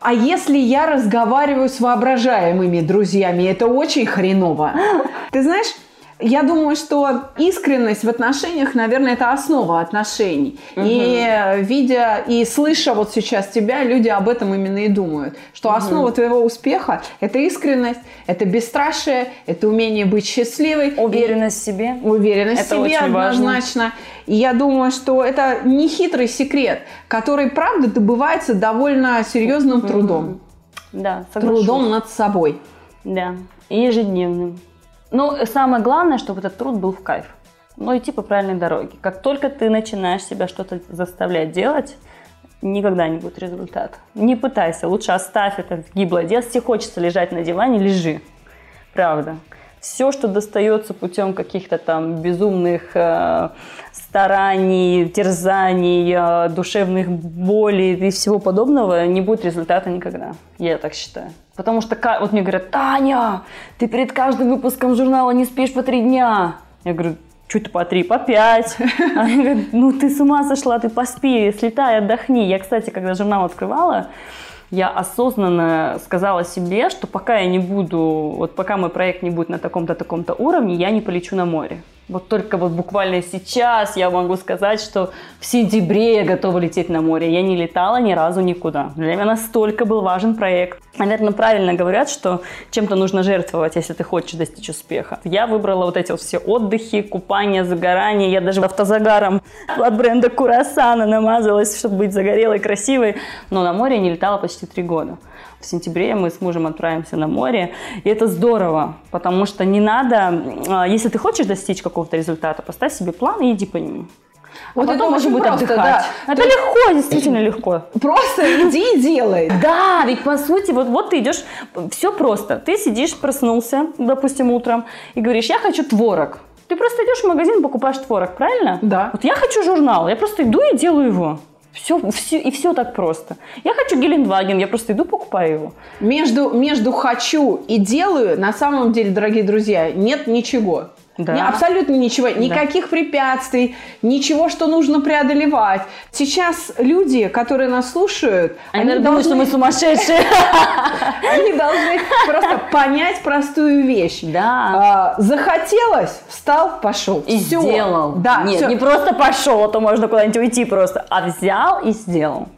А если я разговариваю с воображаемыми друзьями, это очень хреново. Ты знаешь, я думаю, что искренность в отношениях, наверное, это основа отношений. Угу. И видя и слыша вот сейчас тебя, люди об этом именно и думают. Что угу. основа твоего успеха – это искренность, это бесстрашие, это умение быть счастливой. Уверенность в себе. Уверенность это в себе однозначно. Важно. И я думаю, что это не хитрый секрет, который, правда, добывается довольно серьезным трудом. Да, соглашусь. Трудом над собой. Да, и ежедневным. Ну, самое главное, чтобы этот труд был в кайф. Ну, идти по правильной дороге. Как только ты начинаешь себя что-то заставлять делать, никогда не будет результата. Не пытайся, лучше оставь это в гиблое. Если хочется лежать на диване, лежи. Правда. Все, что достается путем каких-то там безумных э, стараний, терзаний, э, душевных болей и всего подобного, не будет результата никогда. Я так считаю. Потому что вот мне говорят, Таня, ты перед каждым выпуском журнала не спишь по три дня. Я говорю, то по три, по пять. Они говорят, ну ты с ума сошла, ты поспи, слетай, отдохни. Я, кстати, когда журнал открывала, я осознанно сказала себе, что пока я не буду, вот пока мой проект не будет на таком-то, таком-то уровне, я не полечу на море. Вот только вот буквально сейчас я могу сказать, что в сентябре я готова лететь на море. Я не летала ни разу никуда. Для меня настолько был важен проект. Наверное, правильно говорят, что чем-то нужно жертвовать, если ты хочешь достичь успеха. Я выбрала вот эти вот все отдыхи, купания, загорания. Я даже автозагаром от бренда Курасана намазалась, чтобы быть загорелой, красивой. Но на море не летала почти три года. В сентябре мы с мужем отправимся на море. И это здорово, потому что не надо, а, если ты хочешь достичь какого-то результата, поставь себе план и иди по нему. А вот потом это можно будет просто, отдыхать. Да. Это Ты... легко, действительно легко. Просто иди и делай. Да, ведь по сути, вот, вот ты идешь, все просто. Ты сидишь, проснулся, допустим, утром, и говоришь, я хочу творог. Ты просто идешь в магазин, покупаешь творог, правильно? Да. Вот я хочу журнал, я просто иду и делаю его. Все, все, и все так просто. Я хочу Гелендваген, я просто иду покупаю его. Между, между хочу и делаю, на самом деле, дорогие друзья, нет ничего. Да. Не, абсолютно ничего, никаких да. препятствий, ничего, что нужно преодолевать. Сейчас люди, которые нас слушают, они, они думают, должны... что мы сумасшедшие. Они должны просто понять простую вещь. Да. А, захотелось, встал, пошел. И сделал. Да. Нет, не просто пошел, а то можно куда-нибудь уйти просто, а взял и сделал.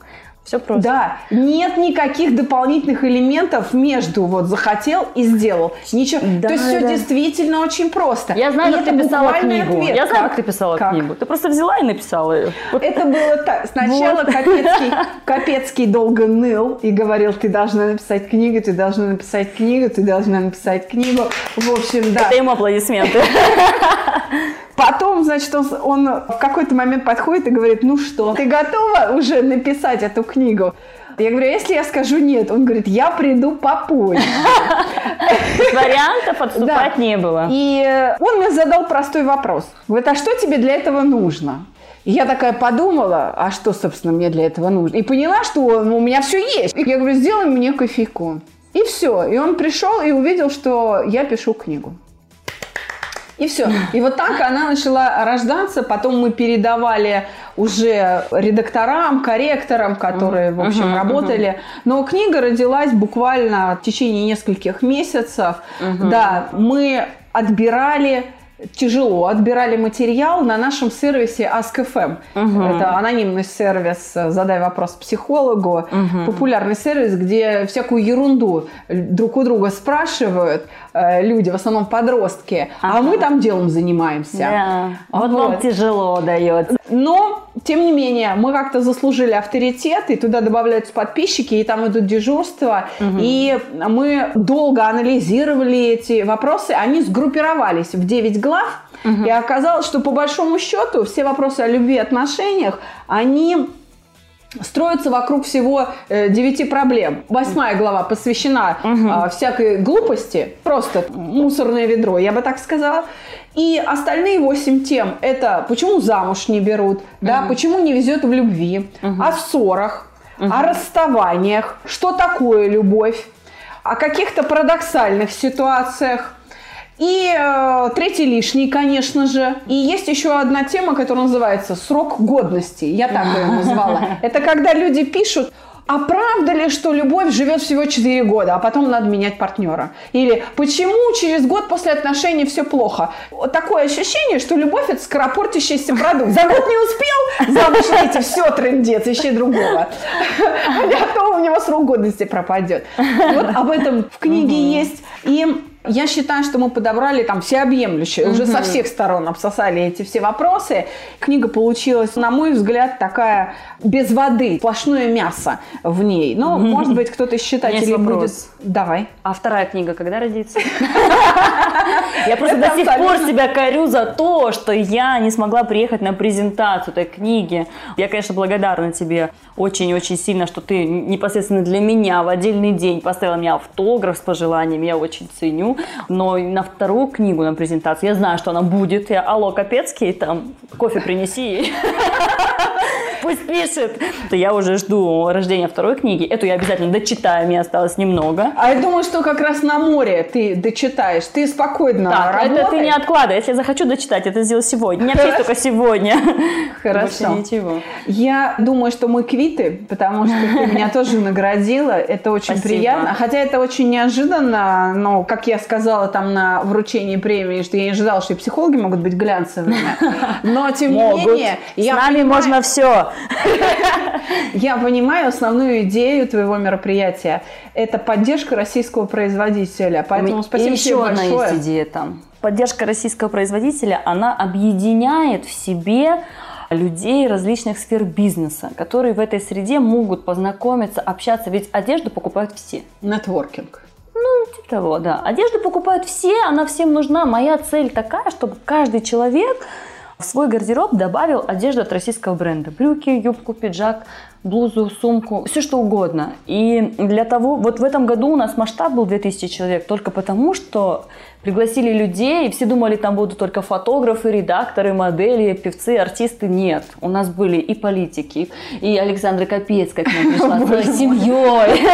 Все просто. Да, нет никаких дополнительных элементов между вот захотел и сделал. Ничего. Да, То есть да. все действительно очень просто. Я знаю, и как ты писала книгу. Ответ. Я знаю, как, как ты писала как? книгу. Ты просто взяла и написала ее. Это было так. Сначала вот. Капецкий, Капецкий долго ныл и говорил, ты должна написать книгу, ты должна написать книгу, ты должна написать книгу. В общем, да. Это ему аплодисменты. Потом, значит, он, он в какой-то момент подходит и говорит, ну что, ты готова уже написать эту книгу? Я говорю, «А если я скажу нет, он говорит, я приду попозже. Вариантов отступать не было. И он мне задал простой вопрос. Говорит, а что тебе для этого нужно? И я такая подумала, а что, собственно, мне для этого нужно? И поняла, что у меня все есть. И я говорю, сделай мне кофейку. И все. И он пришел и увидел, что я пишу книгу. И все. И вот так она начала рождаться. Потом мы передавали уже редакторам, корректорам, которые, в общем, работали. Но книга родилась буквально в течение нескольких месяцев. Да, мы отбирали тяжело отбирали материал на нашем сервисе Ask.fm. Угу. Это анонимный сервис «Задай вопрос психологу». Угу. Популярный сервис, где всякую ерунду друг у друга спрашивают э, люди, в основном подростки, а ага. а мы там делом занимаемся. Да. Вот, вот вам тяжело дается. Но, тем не менее, мы как-то заслужили авторитет, и туда добавляются подписчики, и там идут дежурства. Угу. И мы долго анализировали эти вопросы, они сгруппировались в 9 глав, угу. и оказалось, что по большому счету все вопросы о любви и отношениях, они строятся вокруг всего э, девяти проблем. Восьмая глава посвящена угу. всякой глупости, просто мусорное ведро, я бы так сказала. И остальные восемь тем – это почему замуж не берут, угу. да, почему не везет в любви, угу. о ссорах, угу. о расставаниях, что такое любовь, о каких-то парадоксальных ситуациях, и э, третий лишний, конечно же. И есть еще одна тема, которая называется срок годности. Я так ее назвала. Это когда люди пишут, а правда ли, что любовь живет всего 4 года, а потом надо менять партнера? Или почему через год после отношений все плохо? Такое ощущение, что любовь это скоропортящийся продукт. За год не успел, замуж выйти, все, трендец, ищи другого. А то у него срок годности пропадет. Вот об этом в книге есть. И я считаю, что мы подобрали там всеобъемлющее, угу. уже со всех сторон обсосали эти все вопросы. Книга получилась, на мой взгляд, такая без воды, сплошное мясо в ней. Но, угу. может быть, кто-то из читателей будет... Давай. А вторая книга когда родится? Я просто до сих пор себя корю за то, что я не смогла приехать на презентацию этой книги. Я, конечно, благодарна тебе очень-очень сильно, что ты непосредственно для меня в отдельный день поставила мне автограф с пожеланиями. Я очень ценю. Но на вторую книгу, на презентацию, я знаю, что она будет. Я, алло, Капецкий, там, кофе принеси ей. Пусть пишет. То я уже жду рождения второй книги. Эту я обязательно дочитаю, мне осталось немного. А я думаю, что как раз на море ты дочитаешь. Ты спокойно Так, работай. это ты не откладывай. Если я захочу дочитать, это сделаю сегодня. Меня есть только сегодня. Хорошо. Больше ничего. Я думаю, что мы квиты, потому что ты меня тоже наградила. Это очень Спасибо. приятно. Хотя это очень неожиданно, но, как я сказала там на вручении премии, что я не ожидала, что и психологи могут быть глянцевыми. Но, тем не менее, С нами понимаю- можно все. Я понимаю основную идею твоего мероприятия. Это поддержка российского производителя. Поэтому спасибо тебе еще одна большое. есть идея там. Поддержка российского производителя, она объединяет в себе людей различных сфер бизнеса, которые в этой среде могут познакомиться, общаться. Ведь одежду покупают все. Нетворкинг. Типа того, да. Одежду покупают все, она всем нужна. Моя цель такая, чтобы каждый человек в свой гардероб добавил одежду от российского бренда. Брюки, юбку, пиджак, блузу, сумку, все что угодно. И для того, вот в этом году у нас масштаб был 2000 человек только потому, что пригласили людей, и все думали, там будут только фотографы, редакторы, модели, певцы, артисты. Нет, у нас были и политики, и Александра Капецкая к нам пришла своей семьей.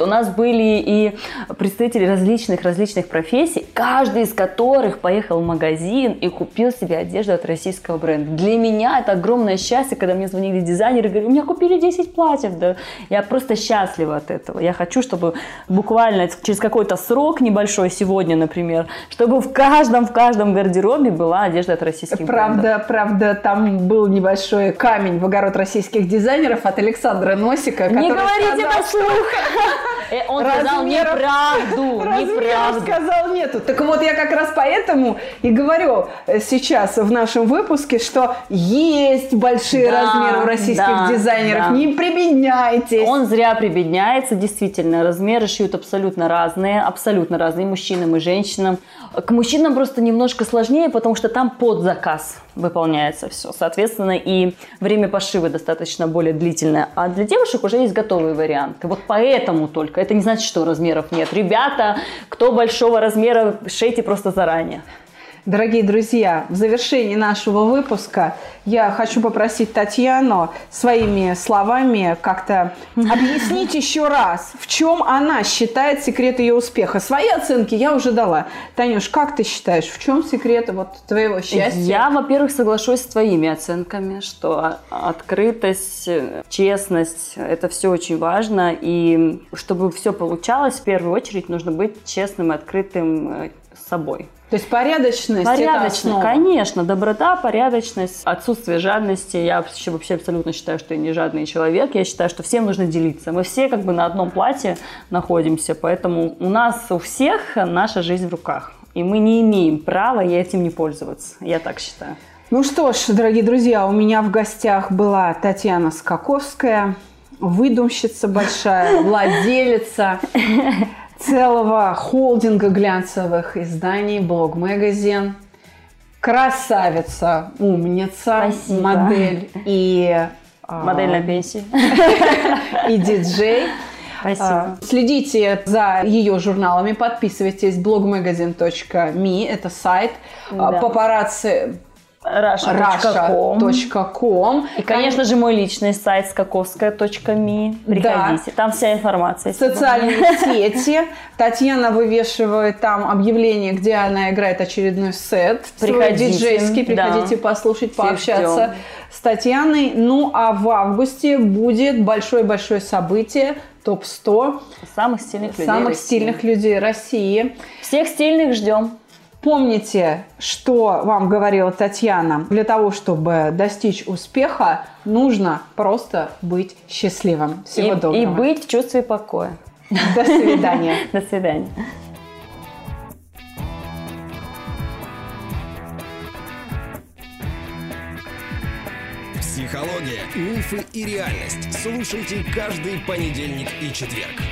У нас были и представители различных-различных профессий, каждый из которых поехал в магазин и купил себе одежду от российского бренда. Для меня это огромное счастье, когда мне звонили дизайнеры и говорили, у меня купили 10 платьев. Да. Я просто счастлива от этого. Я хочу, чтобы буквально через какой-то срок небольшой сегодня, например, чтобы в каждом, в каждом гардеробе была одежда от российских брендов. Правда, правда, там был небольшой камень в огород российских дизайнеров от Александра Носика. Не говорите сказал, это вслух! Э, Он сказал неправду, неправду. сказал нету. Так вот, я как раз поэтому и говорю э, сейчас в нашем выпуске, что есть большие размеры у российских дизайнеров. Не прибедняйтесь. Он зря прибедняется, действительно. Размеры шьют абсолютно разные, абсолютно разные мужчинам и женщинам. К мужчинам просто немножко сложнее, потому что там под заказ выполняется все. Соответственно, и время пошива достаточно более длительное. А для девушек уже есть готовые варианты. Вот поэтому только. Это не значит, что размеров нет. Ребята, кто большого размера, шейте просто заранее. Дорогие друзья, в завершении нашего выпуска я хочу попросить Татьяну своими словами как-то объяснить еще раз, в чем она считает секрет ее успеха. Свои оценки я уже дала. Танюш, как ты считаешь, в чем секрет вот твоего счастья? Я, во-первых, соглашусь с твоими оценками, что открытость, честность – это все очень важно. И чтобы все получалось, в первую очередь нужно быть честным и открытым э, собой. То есть порядочность это Порядочно, основа. конечно, доброта, порядочность, отсутствие жадности. Я вообще, вообще абсолютно считаю, что я не жадный человек. Я считаю, что всем нужно делиться. Мы все как бы на одном платье находимся, поэтому у нас у всех наша жизнь в руках. И мы не имеем права этим не пользоваться. Я так считаю. Ну что ж, дорогие друзья, у меня в гостях была Татьяна Скаковская, выдумщица большая, владелица целого холдинга глянцевых изданий «Блог Магазин». Красавица, умница, Спасибо. модель и, а, Модель на пенсии. и диджей. Спасибо. А, Следите за ее журналами, подписывайтесь blogmagazine.me, это сайт, а, Да. папарацци Russia.com. И, конечно же, мой личный сайт скаковская.ми. Приходите, там вся информация. социальные сети. Татьяна вывешивает там объявление, где она играет очередной сет. Приходите, диджейский. Приходите да. послушать, пообщаться ждем. с Татьяной. Ну, а в августе будет большое-большое событие. Топ-100 Самых стильных людей. самых России. стильных людей России. Всех стильных ждем. Помните, что вам говорила Татьяна. Для того, чтобы достичь успеха, нужно просто быть счастливым. Всего и, доброго. и быть в чувстве покоя. До свидания. До свидания. Психология, мифы и реальность. Слушайте каждый понедельник и четверг.